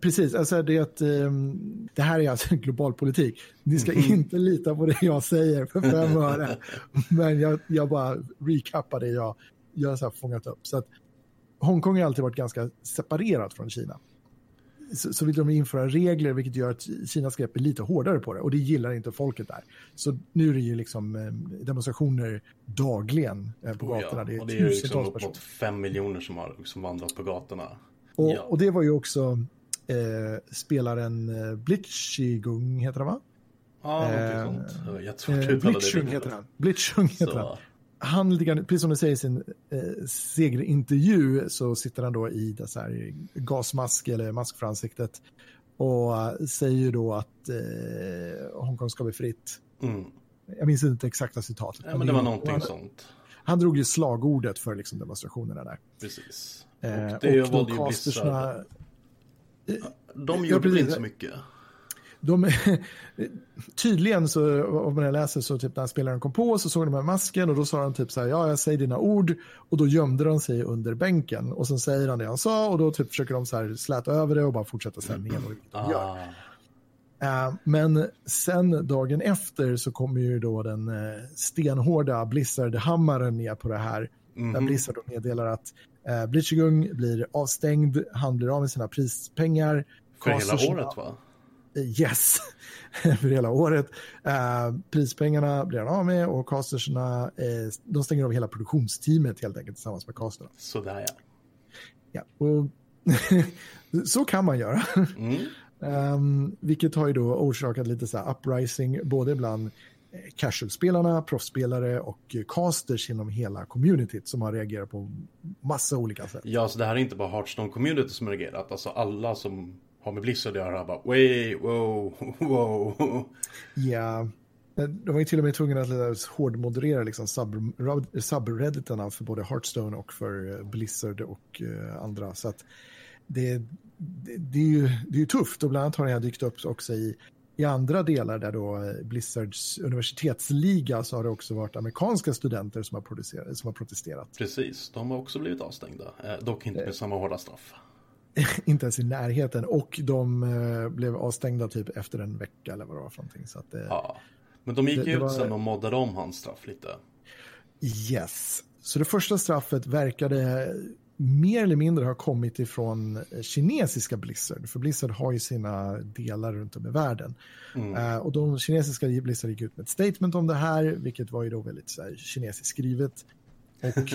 Precis, alltså det, att, ehm, det här är alltså global politik. Ni ska inte lita på det jag säger för fem öre. Men jag, jag bara recappar det jag, jag har så fångat upp. Så att Hongkong har alltid varit ganska separerat från Kina. Så, så vill de införa regler vilket gör att Kinas grepp är lite hårdare på det och det gillar inte folket där. Så nu är det ju liksom eh, demonstrationer dagligen eh, på Oh gatorna. Det är och det är ju liksom personer. uppåt fem miljoner som har liksom vandrat på gatorna. Och, Ja. och det var ju också eh, spelaren eh, Blitchigung, heter han va? Ja, Eh, någonting sånt. Jag har svårt Eh, att uttala det Blitzchung riktigt. heter han. Blitzchung heter han. Han, precis som du säger i sin eh, segerintervju så sitter han då i det här gasmask eller mask för ansiktet och eh, säger då att eh, Hongkong ska bli fritt. mm. Jag minns inte exakta citatet. Ja, men det var han, någonting sånt. han drog ju slagordet för liksom, demonstrationerna där. Precis. Eh, och det och var då ju castersna, vissa... De Ja, gjorde precis. inte så mycket. De, tydligen så, om man läser så typ när spelaren kom på så såg de här masken och då sa han typ så här, ja jag säger dina ord och då gömde de sig under bänken och sen säger han det han sa och då typ försöker de så här släta över det och bara fortsätta sändningen och vilket de gör. Ah, Eh, men sen dagen efter så kommer ju då den eh, stenhårda Blizzard-hammaren ner på det här. Där Blizzard då meddelar att uh, Blitchigung blir avstängd, han blir av med sina prispengar. för hela Castersna- året va? Eh, Yes, för hela året. Eh, prispengarna blir han av med och casterserna, eh, de stänger av hela produktionsteamet helt enkelt tillsammans med casterna. Sådär ja. Ja, och så kan man göra. Mm. Um, vilket har ju då orsakat lite så här uprising både bland casual-spelarna, proffsspelare och casters inom hela communityt som har reagerat på massa olika sätt. Ja, så det här är inte bara Hearthstone-community som har reagerat. Alltså alla som har med Blizzard att göra bara Wait, wow, wow. Ja, de var ju till och med tvungna att hårdmoderera liksom sub, subredditarna för både Hearthstone och för Blizzard och andra. Så att det, det, det, är ju, det är ju tufft och bland annat har det här dykt upp också i, i andra delar där då Blizzards universitetsliga så har det också varit amerikanska studenter som har, som har protesterat. Precis, de har också blivit avstängda, dock inte med samma hårda straff. inte ens i närheten och de eh, blev avstängda typ efter en vecka eller vad det var för någonting. Så att, eh, ja, men de gick det, ut det var... sen och moddade om hans straff lite. Yes, så det första straffet verkade mer eller mindre ha kommit ifrån kinesiska Blizzard. För Blizzard har ju sina delar runt om i världen. Mm. Uh, och de kinesiska Blizzard gick ut med ett statement om det här, vilket var ju då väldigt så här, kinesiskt skrivet. Och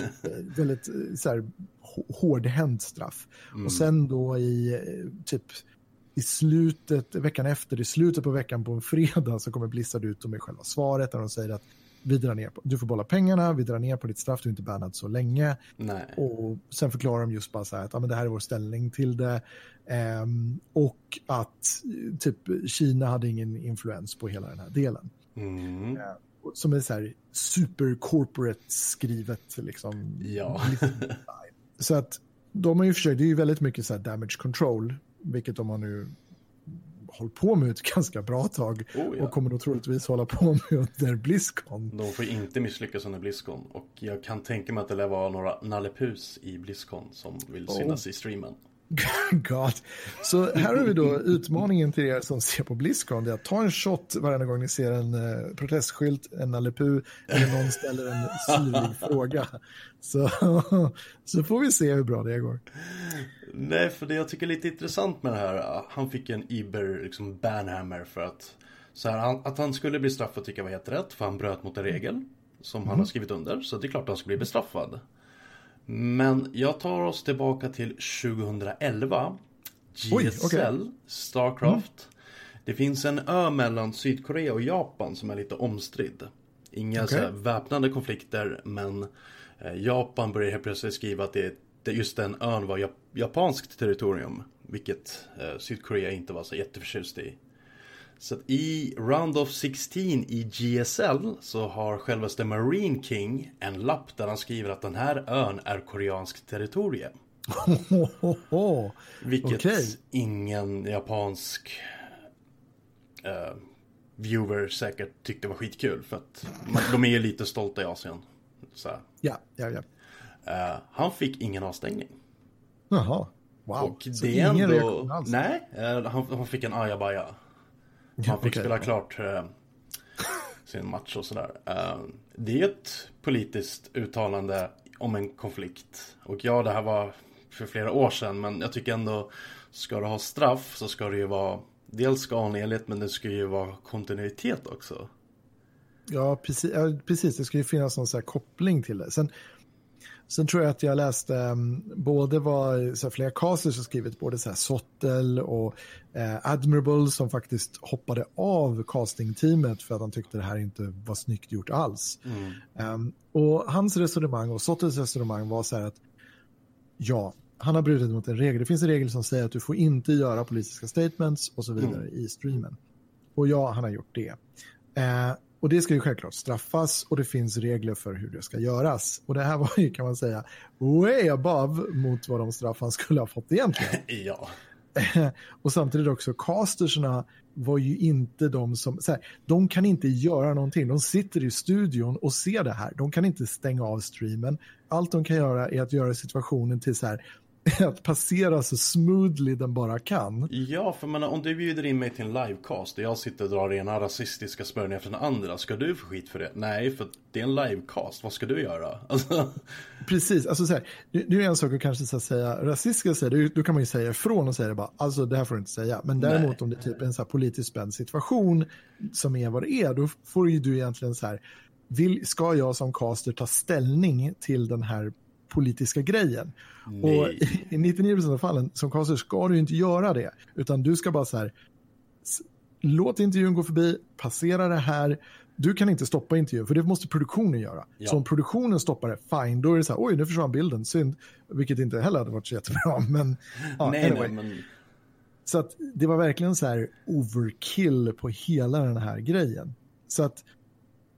väldigt så här, hårdhänt straff. Mm. Och sen då i typ i slutet, veckan efter, i slutet på veckan på en fredag så kommer Blizzard ut med själva svaret där de säger att vi drar ner på, du får bolla pengarna, vi drar ner på ditt straff, du är inte bannad så länge. Nej. Och sen förklarar de just bara så här att ja, men det här är vår ställning till det. Um, och att typ Kina hade ingen influens på hela den här delen. Mm. Uh, som är så här super corporate skrivet liksom. Ja. så att de har ju försökt, det är ju väldigt mycket så här damage control, vilket de har nu hållit på med ett ganska bra tag oh, ja. och kommer nog troligtvis hålla på med under Blizzcon. De får inte misslyckas under Blizzcon och jag kan tänka mig att det lär vara några nallepus i Blizzcon som vill synas oh. i streamen. God. Så här har vi då utmaningen till er som ser på Blizzcon. Det är att ta en shot varje gång ni ser en eh, protestskylt, en Nalle eller någon ställer en syrlig fråga. Så, så får vi se hur bra det går. Nej, för det jag tycker är lite intressant med det här, han fick en Iber liksom banhammer för att så här, att han skulle bli straffad tycker jag var helt rätt, för han bröt mot en regel som mm. han har skrivit under. Så det är klart att han ska bli bestraffad. Men jag tar oss tillbaka till 2011. GSL, Oj, okay. Starcraft. Mm. Det finns en ö mellan Sydkorea och Japan som är lite omstridd. Inga okay. så väpnade konflikter men eh, Japan börjar helt plötsligt skriva att det, det just den ön var jap japanskt territorium. Vilket eh, Sydkorea inte var så jätteförtjust i. Så att i Round of 16 i GSL så har självaste Marine King en lapp där han skriver att den här ön är koreanskt territorium. Vilket okay. ingen japansk uh, viewer säkert tyckte var skitkul. För att de är ju lite stolta i Asien. Så. Ja, ja, ja. Uh, han fick ingen avstängning. Jaha, wow. Och så det är ändå... Nej, uh, han, han fick en ajabaja. Han fick okay. spela klart uh, sin match och sådär. Uh, det är ett politiskt uttalande om en konflikt. Och ja, det här var för flera år sedan, men jag tycker ändå, ska du ha straff så ska det ju vara dels skalenligt, men det ska ju vara kontinuitet också. Ja, precis. precis. Det ska ju finnas någon så här koppling till det. Sen, Sen tror jag att jag läste um, både vad så här, flera casters har skrivit, både så här Sottel och uh, Admirable som faktiskt hoppade av castingteamet för att han tyckte det här inte var snyggt gjort alls. Mm. Um, och hans resonemang och Sottels resonemang var så här att ja, han har brutit mot en regel. Det finns en regel som säger att du får inte göra politiska statements och så vidare mm. i streamen. Och ja, han har gjort det. Uh, och det ska ju självklart straffas och det finns regler för hur det ska göras. Och det här var ju kan man säga way above mot vad de straff han skulle ha fått egentligen. ja. och samtidigt också casterserna var ju inte de som, så här, de kan inte göra någonting. De sitter i studion och ser det här. De kan inte stänga av streamen. Allt de kan göra är att göra situationen till så här, att passera så smoothly den bara kan. Ja, för menar, om du bjuder in mig till en livecast och jag sitter och drar ena rasistiska smörjningen efter den andra, ska du få skit för det? Nej, för det är en livecast, vad ska du göra? Alltså... Precis, alltså så här, det är en sak att kanske så säga rasistiska säger, då kan man ju säga ifrån och säga det bara, alltså det här får du inte säga. Men däremot nej, om det är typ en så här politiskt spänd situation som är vad det är, då får ju du egentligen så här, vill, ska jag som caster ta ställning till den här politiska grejen. Nej. Och i 99% av fallen som caster ska du inte göra det, utan du ska bara så här, låt intervjun gå förbi, passera det här, du kan inte stoppa intervjun, för det måste produktionen göra. Ja. Så om produktionen stoppar det, fine, då är det så här, oj, nu försvann bilden, synd. Vilket inte heller hade varit så jättebra, men... Ja, nej, anyway. nej, men Så att det var verkligen så här overkill på hela den här grejen. Så att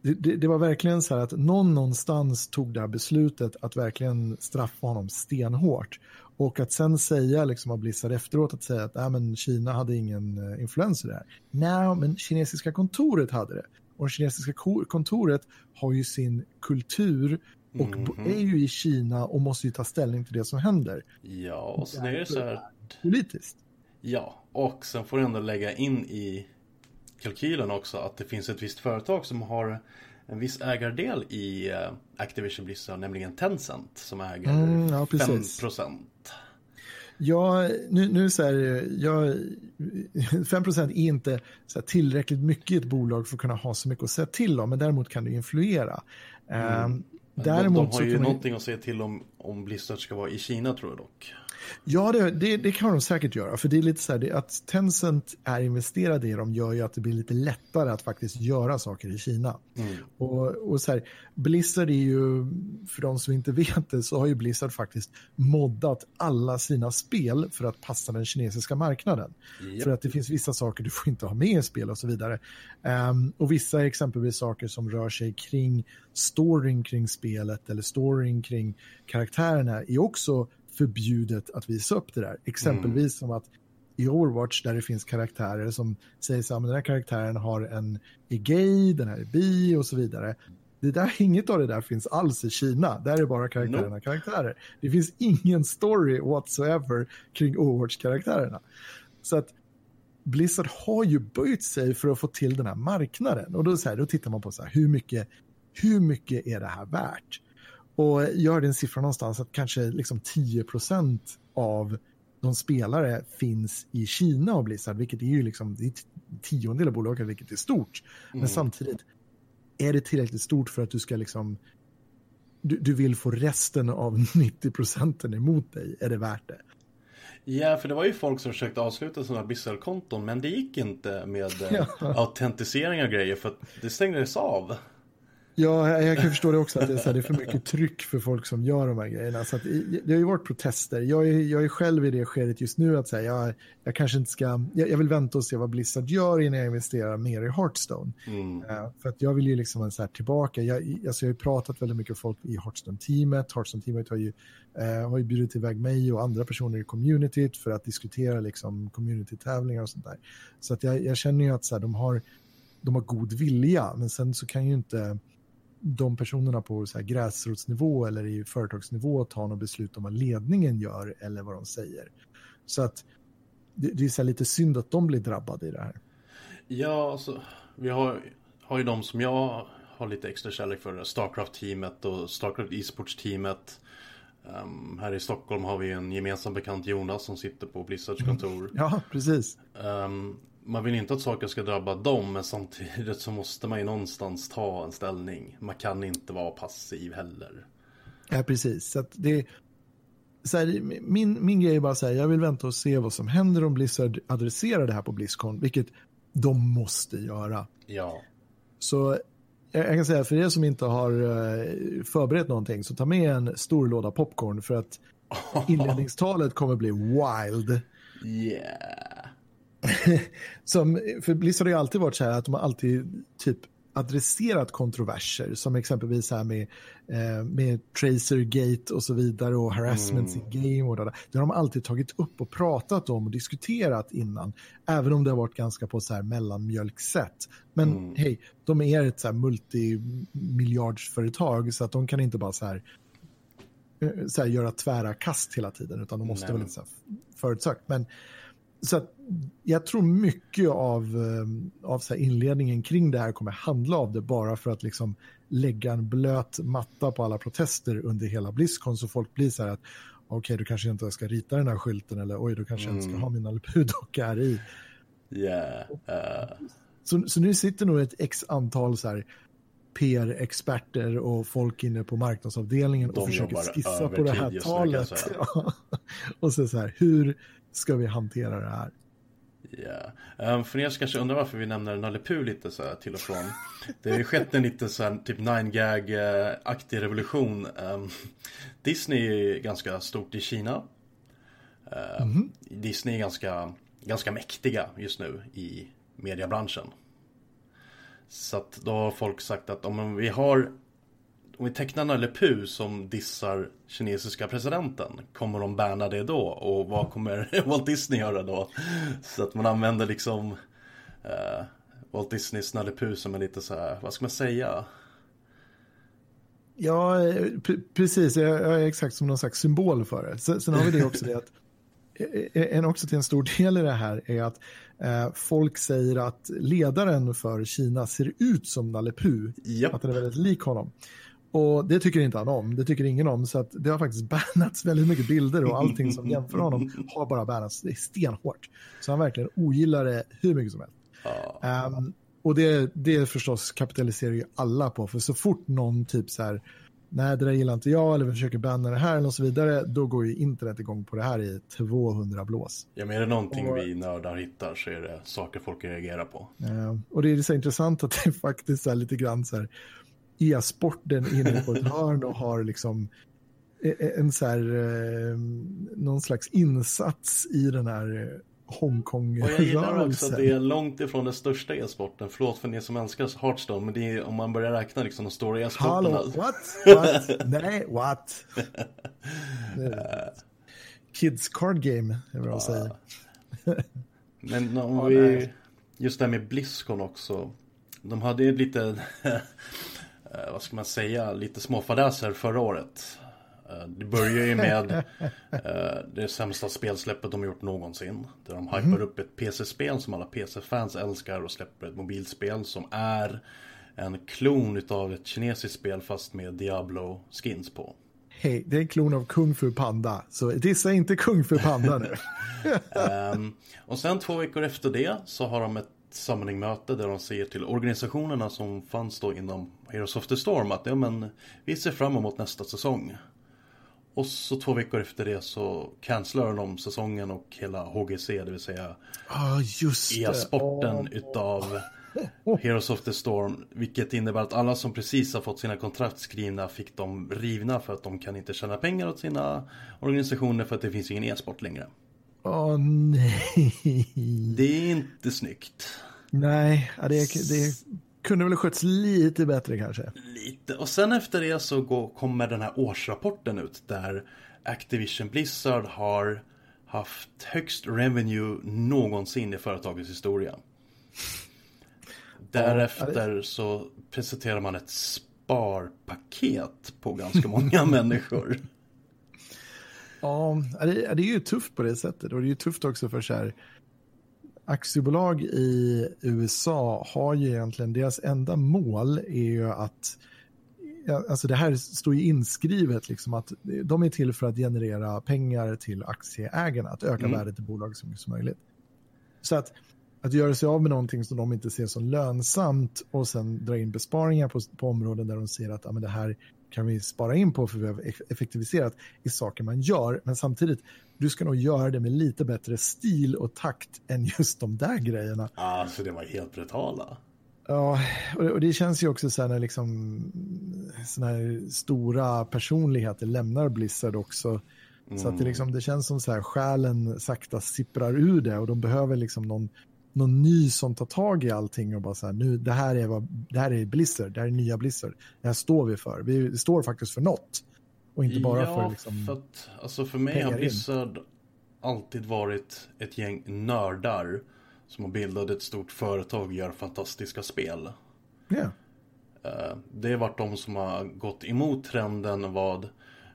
det, det, var verkligen så här att någon någonstans tog det här beslutet att verkligen straffa honom stenhårt. Och att sen säga liksom av Blizzard efteråt att säga att äh, men Kina hade ingen uh, influens i det här. Nej, men kinesiska kontoret hade det. Och det kinesiska ko- kontoret har ju sin kultur och Mhm. är ju i Kina och måste ju ta ställning till det som händer ja, och sen är det så här. politiskt. Ja, och sen får du ändå lägga in i kalkylen också att det finns ett visst företag som har en viss ägardel i eh, Activision Blizzard, nämligen Tencent som äger Mm, ja, precis. 5%. Ja, nu, nu så här, jag, 5% är inte så tillräckligt mycket i ett bolag för att kunna ha så mycket att säga till om, men däremot kan det influera. Mm. Däremot de, de har ju man... någonting att säga till om om Blizzard ska vara i Kina tror jag dock. Ja, det, det, det, kan de säkert göra. För det är lite så här, det, att Tencent är investerade i dem gör ju att det blir lite lättare att faktiskt göra saker i Kina. Mm. Och, och så här, Blizzard är ju, för de som inte vet det, så har ju Blizzard faktiskt moddat alla sina spel för att passa den kinesiska marknaden. Yep. För att det finns vissa saker du får inte ha med i spel och så vidare. Um, och vissa är exempelvis saker som rör sig kring storyn kring spelet eller storyn kring karaktärerna är också förbjudet att visa upp det där. Exempelvis mm. som att i Overwatch där det finns karaktärer som säger så här, den här karaktären har en är gay, den här är bi och så vidare. Det där, inget av det där finns alls i Kina. Där är bara karaktärerna nope. karaktärer. Det finns ingen story whatsoever kring Overwatch-karaktärerna. Så att Blizzard har ju böjt sig för att få till den här marknaden. Och då, så här, då tittar man på så här, hur mycket, hur mycket är det här värt? Och jag hörde en siffra någonstans att kanske liksom 10% av de spelare finns i Kina av Blizzard, vilket är ju liksom det är tiondel av bolaget, vilket är stort. Mm. Men samtidigt, är det tillräckligt stort för att du ska liksom du, du vill få resten av 90 procenten emot dig, är det värt det? Ja, för det var ju folk som försökte avsluta sina Bissell-konton, men det gick inte med ja. autentisering och grejer, för att det stängdes av. Ja, jag kan förstå det också, att det är, så här, det är för mycket tryck för folk som gör de här grejerna. Så att, det har ju varit protester. Jag är, jag är själv i det skedet just nu att säga, jag, jag kanske inte ska, jag, jag, vill vänta och se vad Blizzard gör innan jag investerar mer i Hearthstone. Mm. Uh, för att jag vill ju liksom så här tillbaka. Jag, alltså jag har ju pratat väldigt mycket med folk i Hearthstone-teamet. Hearthstone-teamet har ju, uh, har ju bjudit iväg mig och andra personer i communityt för att diskutera liksom community-tävlingar och sånt där. Så att jag, jag känner ju att så här, de, har, de har god vilja, men sen så kan ju inte de personerna på så här gräsrotsnivå eller i företagsnivå ta något beslut om vad ledningen gör eller vad de säger. Så att det, det är så lite synd att de blir drabbade i det här. Ja, alltså, vi har, har ju de som jag har lite extra kärlek för, Starcraft-teamet och Starcraft e-sports-teamet. Um, här i Stockholm har vi en gemensam bekant Jonas som sitter på Blizzards kontor. Mm. Ja, precis. Um, man vill inte att saker ska drabba dem, men samtidigt så måste man ju någonstans ta en ställning. Man kan inte vara passiv heller. Ja, precis. Så det, så här, min, min grej är bara så här, jag vill vänta och se vad som händer om Blizzard adresserar det här på Blizzcon, vilket de måste göra. Ja. Så jag, jag kan säga, för er som inte har uh, förberett någonting, så ta med en stor låda popcorn, för att inledningstalet kommer bli wild. Yeah. som, för Blizzard har ju alltid varit så här att de har alltid typ adresserat kontroverser som exempelvis här med, eh, med Tracergate och så vidare och harassments mm. i game och det där. Det har de alltid tagit upp och pratat om och diskuterat innan. Även om det har varit ganska på så här mellanmjölksätt. Men mm. hej, de är ett så här multimiljardsföretag så att de kan inte bara så här, så här göra tvära kast hela tiden utan de måste Nej. vara lite så här förutsagt. Men så att jag tror mycket av, av så inledningen kring det här kommer handla av det bara för att liksom lägga en blöt matta på alla protester under hela Blizzcon så folk blir så här att okej, okay, du kanske inte ska rita den här skylten eller oj, du kanske mm. inte ska ha min alpudocka här i. Yeah. Uh. Så, så nu sitter nog ett x antal så här PR-experter och folk inne på marknadsavdelningen De och försöker skissa på det här talet. Ja. och så, så här, hur ska vi hantera det här? Ja, um, för er som kanske undrar varför vi nämner Nalle Puh lite så här till och från. Det har ju skett en lite så här, typ 9gag-aktig revolution. Um, Disney är ganska stort i Kina. Uh, mm. Disney är ganska, ganska mäktiga just nu i mediebranschen. Så att då har folk sagt att om vi har om vi tecknar Nalle Puh som dissar kinesiska presidenten, kommer de banna det då? Och vad kommer Walt Disney göra då? Så att man använder liksom uh, Walt Disneys Nalle Puh som en lite så här, vad ska man säga? Ja, precis. Jag är exakt som någon slags symbol för det. Sen har vi det också det att en också till en stor del i det här är att eh, folk säger att ledaren för Kina ser ut som Nalle Puh. Yep. Att den är väldigt lik honom. Och det tycker inte han om, det tycker ingen om. Så att det har faktiskt bannats väldigt mycket bilder och allting som jämför honom har bara bannats. Det är stenhårt. Så han verkligen ogillar det hur mycket som helst. Oh. Um, och det, det förstås kapitaliserar ju alla på, för så fort någon typ så här, nej det där gillar inte jag eller vi försöker banna det här och så vidare, då går ju internet igång på det här i 200 blås. Ja men är det någonting och, vi nördar hittar så är det saker folk reagerar på. Uh, och det är så intressant att det faktiskt är lite grann så här, e-sporten inne på ett hörn och har liksom e, e, en så här, eh, någon slags insats i den här Hongkong-rörelsen. Och jag gillar också att det är långt ifrån den största e-sporten. Förlåt för ni som älskar Hearthstone, men det är om man börjar räkna liksom de stora e-sporterna. Hallå, what? what? Nej, what? Kids card game, är vad jag säger. men om vi, just det här med Blizzcon också. De hade ju lite eh, vad ska man säga, lite småfadäser förra året. Eh, det börjar ju med eh, det sämsta spelsläppet de gjort någonsin. Där de hypar mm. upp ett PC-spel som alla PC-fans älskar och släpper ett mobilspel som är en klon utav ett kinesiskt spel fast med Diablo-skins på. Hej, det är en klon av Kung Fu Panda, så dissa inte Kung Fu Panda nu. um, och sen två veckor efter det så har de ett summoning-möte där de säger till organisationerna som fanns då inom Heroes of the Storm att ja, men, vi ser fram emot nästa säsong. Och så två veckor efter det så cancelar de säsongen och hela HGC, det vill säga ah, e-sporten oh. utav Heroes of the Storm. Vilket innebär att alla som precis har fått sina kontrakt skrivna fick dem rivna för att de kan inte tjäna pengar åt sina organisationer för att det finns ingen e-sport längre. Åh oh, nej. Det är inte snyggt. Nej, det, det kunde väl skötts lite bättre kanske. Lite, och sen efter det så går, kommer den här årsrapporten ut där Activision Blizzard har haft högst revenue någonsin i företagets historia. Därefter så presenterar man ett sparpaket på ganska många människor. Ja, det, är ju tufft på det sättet och det är ju tufft också för så här aktiebolag i USA har ju egentligen, deras enda mål är ju att Alltså det här står ju inskrivet liksom att de är till för att generera pengar till aktieägarna, att öka mm. värdet i bolaget så mycket som möjligt. Så att, att göra sig av med någonting som de inte ser som lönsamt och sen dra in besparingar på, på områden där de ser att ja, men det här kan vi spara in på för vi har effektiviserat i saker man gör. Men samtidigt, du ska nog göra det med lite bättre stil och takt än just de där grejerna. Alltså det var helt brutala. Ja, och det känns ju också så här när liksom såna här stora personligheter lämnar Blizzard också. Mm. Så att det, mm. liksom, det känns som så här själen sakta sipprar ur det och de behöver liksom någon någon ny som tar tag i allting och bara så här, nu, det här är, vad, det här är Blizzard, det här är nya Blizzard, det här står vi för, vi står faktiskt för något. Och inte bara ja, för liksom för att, alltså för mig har Blizzard in. alltid varit ett gäng nördar som har bildat ett stort företag och gör fantastiska spel. Yeah. Det har varit de som har gått emot trenden vad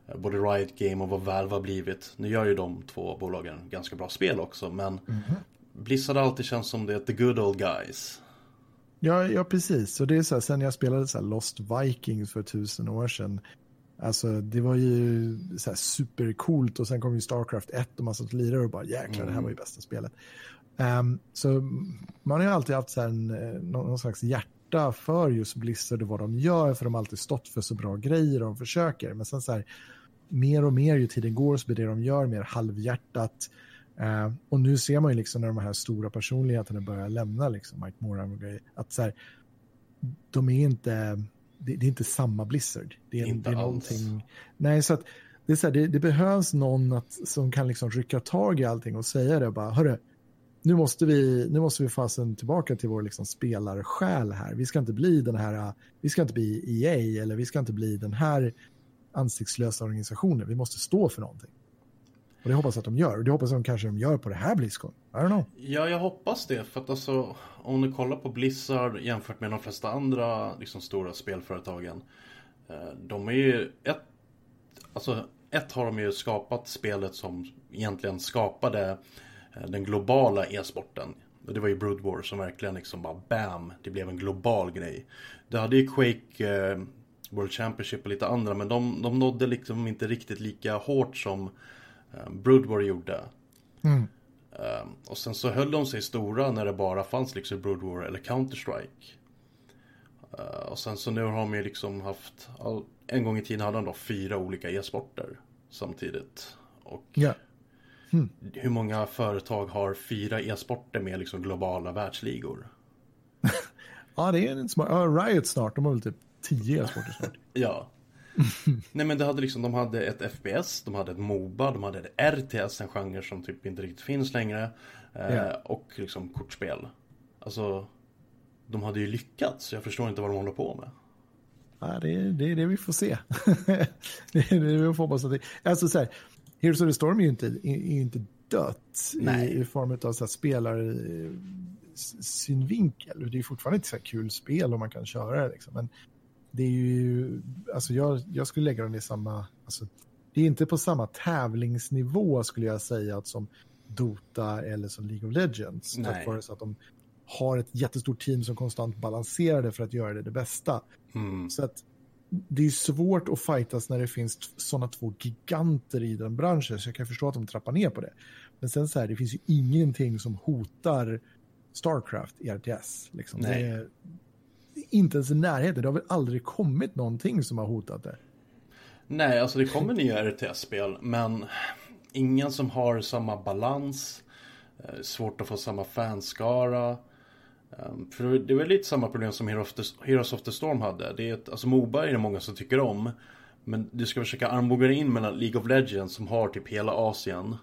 eh, både Riot Game och vad Valve har blivit. Nu gör ju de två bolagen ganska bra spel också men mm -hmm. Blizzard har alltid känts som det the good old guys. Ja, ja precis. Och det är så här, sen jag spelade så Lost Vikings för tusen år sedan. Alltså det var ju så supercoolt och sen kom ju Starcraft 1 och massa lirare och bara jäklar det här var ju mm. bästa spelet. Um, så man har ju alltid haft så här en, eh, någon slags hjärta för just Blizzard och vad de gör för de har alltid stått för så bra grejer och de försöker. Men sen så här mer och mer ju tiden går så blir det de gör mer halvhjärtat Uh, och nu ser man ju liksom när de här stora personligheterna börjar lämna, liksom Mike Moran och grejer, att så här, de är inte, det, det, är inte samma Blizzard. Det är, inte det är alls. nej så att det, är så här, det, det, behövs någon att, som kan liksom rycka tag i allting och säga det bara, hörru, nu måste vi, nu måste vi fasen tillbaka till vår liksom spelarsjäl här. Vi ska inte bli den här, vi ska inte bli EA eller vi ska inte bli den här ansiktslösa organisationen. Vi måste stå för någonting. Och det hoppas jag att de gör. Och det hoppas jag att de kanske de gör på det här Blizzcon. I don't know. Ja, jag hoppas det. För att alltså, om du kollar på Blizzard jämfört med de flesta andra liksom, stora spelföretagen. Eh, de är ju ett, alltså ett har de ju skapat spelet som egentligen skapade eh, den globala e-sporten. Det var ju Brood War som verkligen liksom bara BAM! Det blev en global grej. Det hade ju Quake eh, World Championship och lite andra men de, de nådde liksom inte riktigt lika hårt som Brood War gjorde. Mm. Um, och sen så höll de sig stora när det bara fanns liksom Brood War eller Counter-Strike. Uh, och sen så nu har de ju liksom haft, all, en gång i tiden hade de då fyra olika e-sporter samtidigt. Och yeah. mm. hur många företag har fyra e-sporter med liksom globala världsligor? ja, det är en smart. Ja, Riot snart, de har väl typ tio e-sporter snart. ja. Nej men det hade liksom, de hade ett FPS, de hade ett Moba, de hade ett RTS, en genre som typ inte riktigt finns längre. Eh, yeah. Och liksom kortspel. Alltså, de hade ju lyckats, jag förstår inte vad de håller på med. Ja, det, är, det är det vi får se. det är det vi får hoppas att det Alltså så här, Heroes of the Storm är ju inte, är, inte dött i, i, form av så här spelar synvinkel. Det är fortfarande inte så kul spel och man kan köra det liksom. Men det är ju, alltså jag, jag skulle lägga dem i samma, alltså, det är inte på samma tävlingsnivå skulle jag säga att som Dota eller som League of Legends. Nej. För så att de har ett jättestort team som konstant balanserar det för att göra det det bästa. Mm. Så att det är svårt att fightas när det finns sådana två giganter i den branschen, så jag kan förstå att de trappar ner på det. Men sen så här, det finns ju ingenting som hotar Starcraft i RTS. Liksom. Det inte ens i närheten. Det har väl aldrig kommit någonting som har hotat det. Nej, alltså det kommer nya RTS-spel, men ingen som har samma balans. Eh, svårt att få samma fanskara. Ehm, för det är väl lite samma problem som Heroes of the Storm hade. Det är ett, alltså Moba är det många som tycker om. Men du ska försöka armbåga in mellan League of Legends som har typ hela Asien.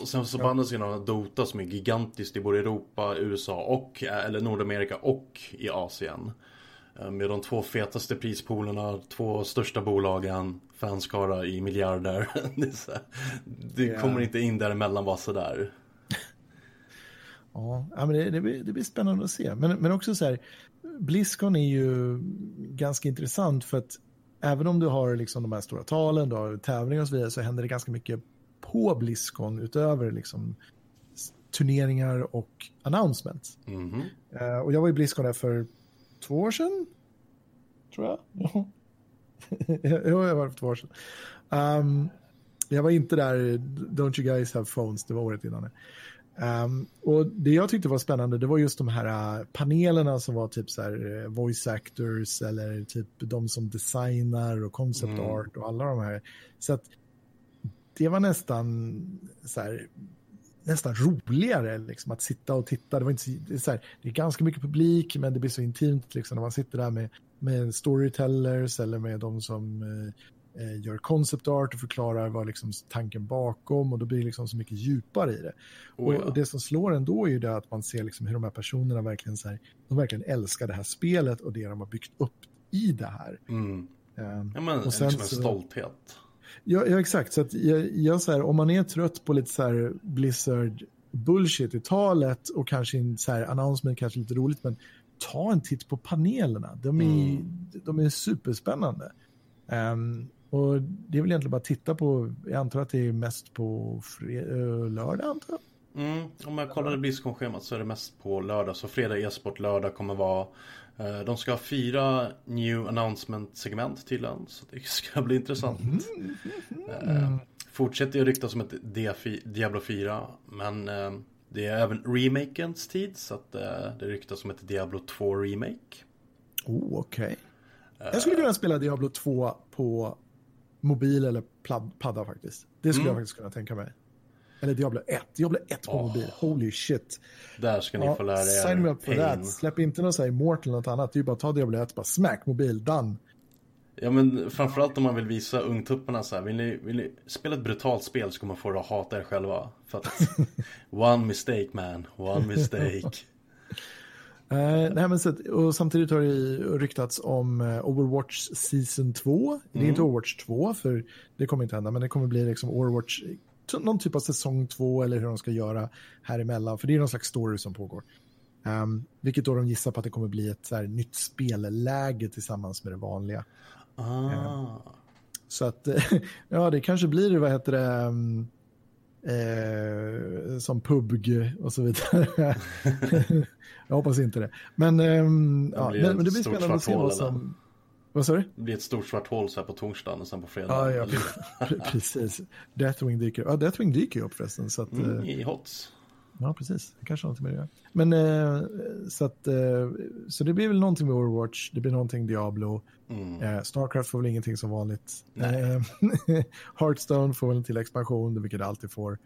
Och sen så andra sidan har Dota som är gigantiskt i både Europa, USA och, eller Nordamerika och i Asien. Med de två fetaste prispoolerna, två största bolagen, fanskara i miljarder. det, här, det yeah. kommer inte in däremellan bara sådär. Ja, men det, det, blir, det blir spännande att se. Men, men också så här, Blizzcon är ju ganska intressant för att även om du har liksom de här stora talen, du har tävlingar och så vidare, så händer det ganska mycket på Blizzcon utöver liksom turneringar och announcements. Mm -hmm. uh, och jag var i Blizzcon där för två år sedan, tror jag. jo, jag var för två år sedan. Um, jag var inte där, Don't you guys have phones, det var året innan. Um, och det jag tyckte var spännande det var just de här uh, panelerna som var typ så här uh, voice actors eller typ de som designar och concept mm. art och alla de här. Så att det var nästan så här, nästan roligare liksom, att sitta och titta. Det, var inte så, det, är så här, det är ganska mycket publik men det blir så intimt liksom, när man sitter där med, med storytellers eller med de som eh, gör concept art och förklarar vad liksom tanken bakom och då blir det liksom så mycket djupare i det. Oh, ja. och, och, det som slår ändå är ju det att man ser liksom hur de här personerna verkligen, så här, de verkligen älskar det här spelet och det de har byggt upp i det här. Mm. Um, ja, men, och sen liksom en så- stolthet. Ja, ja exakt. Så att jag, jag så här, om man är trött på lite så här Blizzard bullshit i talet och kanske en så här announcement kanske lite roligt, men ta en titt på panelerna. De är, de är superspännande. Ehm, och det är väl egentligen bara att titta på, jag antar att det är mest på fre- eh, lördag antar jag. Mm, om jag kollade Blizzcon-schemat så är det mest på lördag. Så fredag e-sport, lördag kommer vara... Eh, de ska ha fyra new announcement-segment till den. Så det ska bli intressant. Eh, fortsätter ju ryktas som ett Diablo 4. Men eh, det är även remakens tid. Så att det ryktas som ett Diablo 2 remake. Oh, okej. Jag skulle kunna spela Diablo 2 på mobil eller padda faktiskt. Det skulle jag faktiskt kunna tänka mig. Eller Diablo 1. Diablo 1 på Åh. mobil. Holy shit. Där ska ni få lära er sign me up for that. Släpp inte någon så här Immortal eller något annat. Det är ju bara att ta Diablo 1, bara smack mobil, done. Ja men framförallt om man vill visa ungtupparna så här, vill ni, vill ni spela ett brutalt spel så kommer man få det att hata er själva. För att, one mistake man, one mistake. Eh, nej, men så, och samtidigt har det ryktats om eh, Overwatch Season 2. Det är inte Overwatch 2, för det kommer inte hända, men det kommer bli liksom Overwatch, någon typ av säsong 2 eller hur de ska göra här emellan, för det är någon slags story som pågår. Um, vilket då de gissar på att det kommer bli ett så här, nytt spelläge tillsammans med det vanliga. Ah. Så att, eh, ja, det kanske blir, vad heter det, um, eh, som PubG och så vidare. jag hoppas inte det. Men, ehm, ja, blir men, men det blir spännande att se vad som... Vad sa du? Det blir ett stort svart hål så här på torsdagen och sen på fredag. Ja, ja, precis. Deathwing dyker ja, Deathwing dyker ju upp förresten. Så, att, Mm, eh, I HOTS. ja, precis. Det kanske har någonting med det. Men eh, så att, eh, så det blir väl någonting med Overwatch, det blir någonting Diablo. Mm. Eh, Starcraft får väl ingenting som vanligt. Nej. Eh, Hearthstone får väl en till expansion, vilket det alltid får.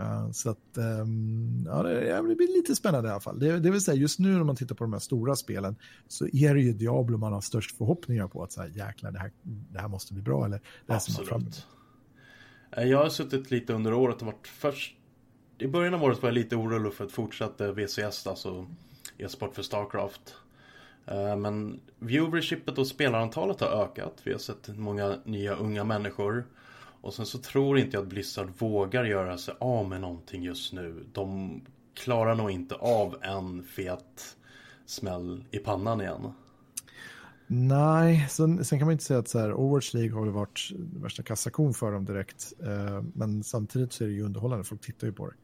Eh, så att, ehm, ja, det, det blir lite spännande i alla fall. Det, det vill säga, just nu när man tittar på de här stora spelen så är det ju Diablo man har störst förhoppningar på att så här, jäklar, det här, det här måste bli bra. Eller det här ser man fram emot. Absolut. Eh, jag har suttit lite under året och varit först... I början av året var jag lite orolig för att fortsätta VCS, alltså e-sport för Starcraft. Eh, men viewershipet och spelarantalet har ökat. Vi har sett många nya unga människor. Och sen så tror inte jag att Blizzard vågar göra sig av med någonting just nu. De klarar nog inte av en fet smäll i pannan igen. Nej, sen, sen kan man inte säga att så här, Overwatch League har väl varit värsta kassakon för dem direkt. Eh, men samtidigt så är det ju underhållande, folk tittar ju på det.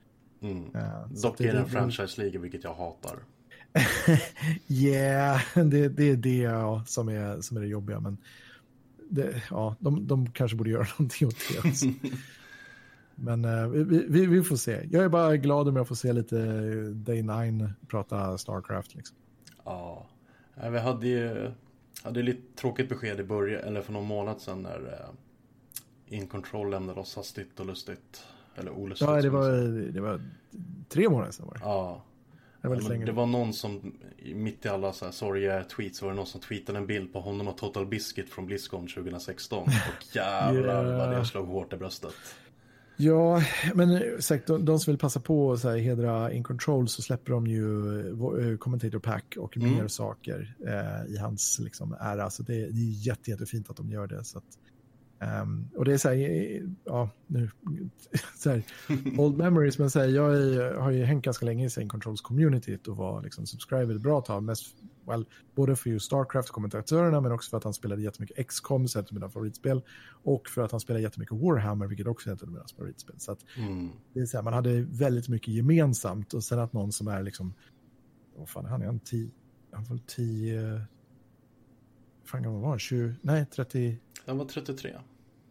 Mm. Eh, Dock är det en det- franchise-liga vilket jag hatar. Yeah, det, det är det ja, som, är, som är det jobbiga. Men det, ja, de, de kanske borde göra någonting åt det också. Men eh, vi, vi, vi får se. Jag är bara glad om jag får se lite Day 9 prata Starcraft. Liksom. Ja, vi hade ju hade lite tråkigt besked i början, eller för någon månad sedan när eh, In Control lämnade oss hastigt och lustigt. Eller olustigt. Ja, det var, det var tre månader sedan var det. Ja. Det var Ja, lite längre. det var någon som, mitt i alla så här sorgliga tweets, var det någon som tweetade en bild på honom och Total Biscuit från Blizzcon 2016. Och jävlar Yeah. vad det slog hårt i bröstet. Ja, men eh, sagt, de, de som vill passa på att så här, hedra In Control så släpper de ju uh, Commentator Pack och Mm. mer saker eh, i hans liksom, ära. Så det, det är jätte, jättefint att de gör det. Så att, ehm, och det är så här, ja, nu, så här, old memories, men så här, jag är, har ju hängt ganska länge i så här In Controls communityt och var liksom subscriber ett bra tag. Mest, well, både för just Starcraft-kommentatörerna men också för att han spelade jättemycket XCOM, så ett av mina favoritspel. Och för att han spelade jättemycket Warhammer, vilket också är ett av mina favoritspel. Så att, Mm. det är så här, man hade väldigt mycket gemensamt och sen att någon som är liksom, vad fan är han, är han tio, han var tio, fan gammal var han, 20, nej 30, Den var 33.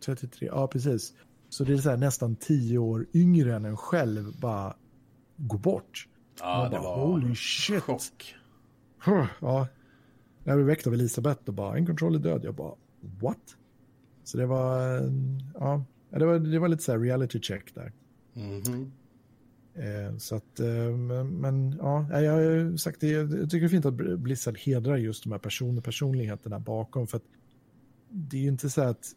33, ja precis. Så det är så här nästan tio år yngre än en själv bara går bort. Ja, Man det bara, var holy shit. chock. Ja, jag blev väckt av Elisabeth och bara, en kontroll är död. Jag bara, what? Så det var, ja, det var, det var lite så här reality check där. Mhm. Eh, så att, eh, men, ja, jag har sagt det, jag tycker det är fint att Blizzard hedrar just de här person, personligheterna bakom. För att det är ju inte så att,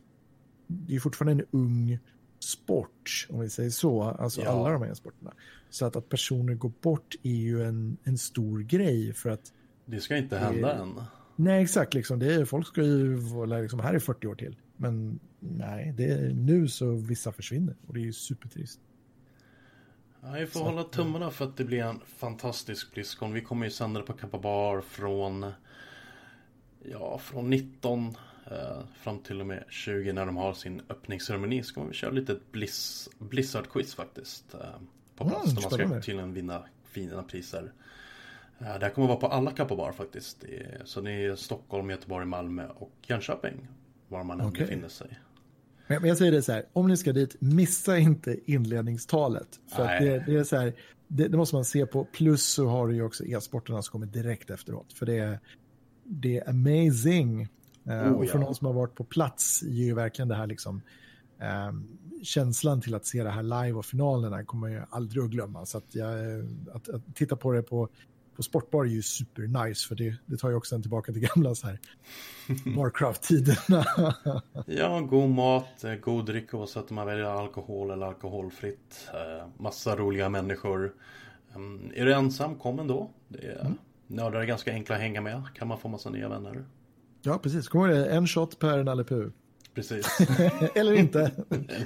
det är fortfarande en ung sport, om vi säger så, alltså Ja. alla de här sporterna. Så att, att personer går bort är ju en, en stor grej för att Det ska inte hända än. Nej, exakt. Liksom. Det är, folk ska ju vara liksom, här är 40 år till. Men nej, det är nu så vissa försvinner. Och det är ju supertrist. Ja, vi får Så hålla att- tummarna för att det blir en fantastisk Blizzcon. Vi kommer ju sända det på Kappa Bar från Ja, från 19 eh, fram till och med 20 när de har sin öppningsceremoni. Så kommer vi köra lite Blizz, Blizzard-quiz faktiskt. Eh, på plats. Mm, där man ska tydligen vinna fina priser. Eh, det här kommer vara på alla Kappa Bar faktiskt. Det är, så det är Stockholm, Göteborg, Malmö och Jönköping. Var man än Okej. befinner sig. Men jag säger det så här, om ni ska dit, missa inte inledningstalet. För det, det är så här, det, det måste man se på. Plus så har du ju också e-sporterna som kommer direkt efteråt. För det är, det är amazing. Eh, Oh, och för ja. någon som har varit på plats ger ju verkligen det här liksom, ehm, känslan till att se det här live och finalerna kommer jag aldrig att glömma. Så att, jag, att, att titta på det på, på Sportbar är ju supernice för det, det tar ju också en tillbaka till gamla så här Warcraft-tiderna. ja, god mat, eh, god dryck oavsett om man väljer alkohol eller alkoholfritt. Eh, massa roliga människor. Um, är du ensam, kom ändå. Det är, mm. Nördar är ganska enkla att hänga med. Kan man få massa nya vänner. Ja, precis. Kom ihåg det, en shot per Nalle. Precis. Eller inte.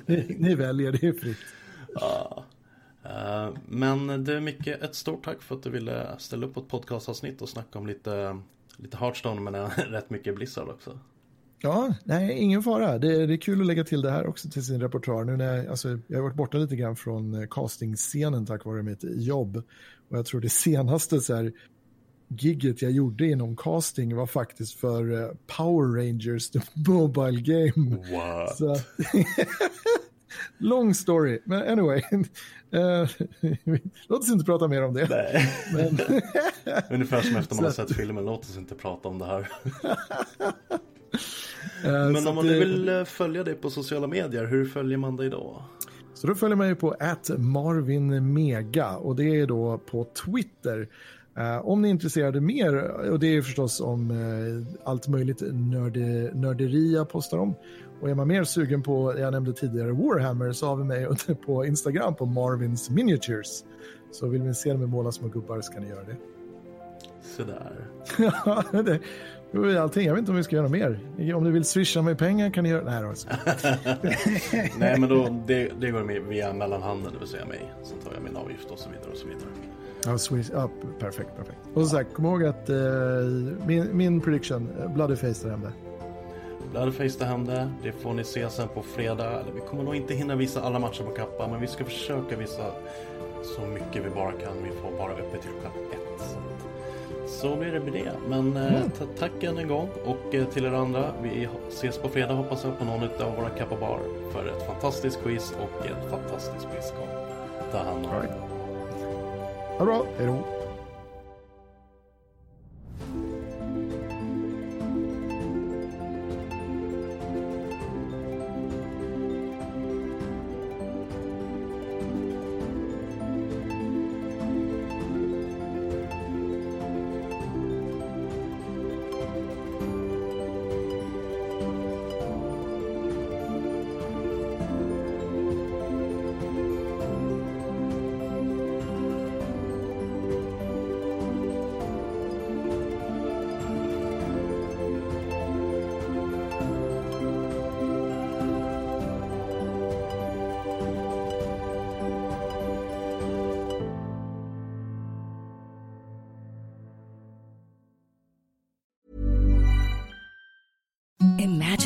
ni, ni, väljer, det är fritt. Ja. Uh, men du Micke, ett stort tack för att du ville ställa upp på ett podcastavsnitt och snacka om lite, lite Hearthstone men rätt mycket Blizzard också. Ja, nej, ingen fara. Det, det, är kul att lägga till det här också till sin repertoar. Nu när jag, alltså, jag har varit borta lite grann från eh, castingscenen tack vare mitt jobb. Och jag tror det senaste så här, gigget jag gjorde inom casting var faktiskt för uh, Power Rangers, the mobile game. Wow. Så, long story, men anyway. Uh, låt oss inte prata mer om det. Nej. Men... Ungefär som efter man har sett filmen, låt oss inte prata om det här. uh, men om man nu vill följa dig på sociala medier, hur följer man dig då? Så då följer man ju på @marvinmega och det är då på Twitter. Uh, om ni är intresserade mer, och det är förstås om uh, allt möjligt nörde, nörderi jag postar om. Och är man mer sugen på, jag nämnde tidigare, Warhammer så har vi mig på Instagram på Marvins Miniatures. Så vill ni se mig måla små gubbar så kan ni göra det. Sådär. ja, det, var allting. Jag vet inte om vi ska göra mer. Om du vill swisha mig pengar kan ni göra... Nej, då. Nej men då, det, det går via mellanhanden, det vill säga mig. Sen tar jag min avgift och så vidare och så vidare. Ja, Swiss, ja perfekt, perfekt. Och så sagt, kom ihåg att uh, min, min prediction, Bloodyface där hände. Bloodyface där hände, det får ni se sen på fredag. Eller vi kommer nog inte hinna visa alla matcher på Kappa, men vi ska försöka visa så mycket vi bara kan. Vi får bara öppet till klockan ett. Så, så blir det med det. Men uh, mm. tack än en gång och till er andra. Vi ses på fredag hoppas jag på någon av våra Kappa Bar för ett fantastiskt quiz och ett fantastiskt Blizzcon. Ta hand om er. Ha det bra. Hej då.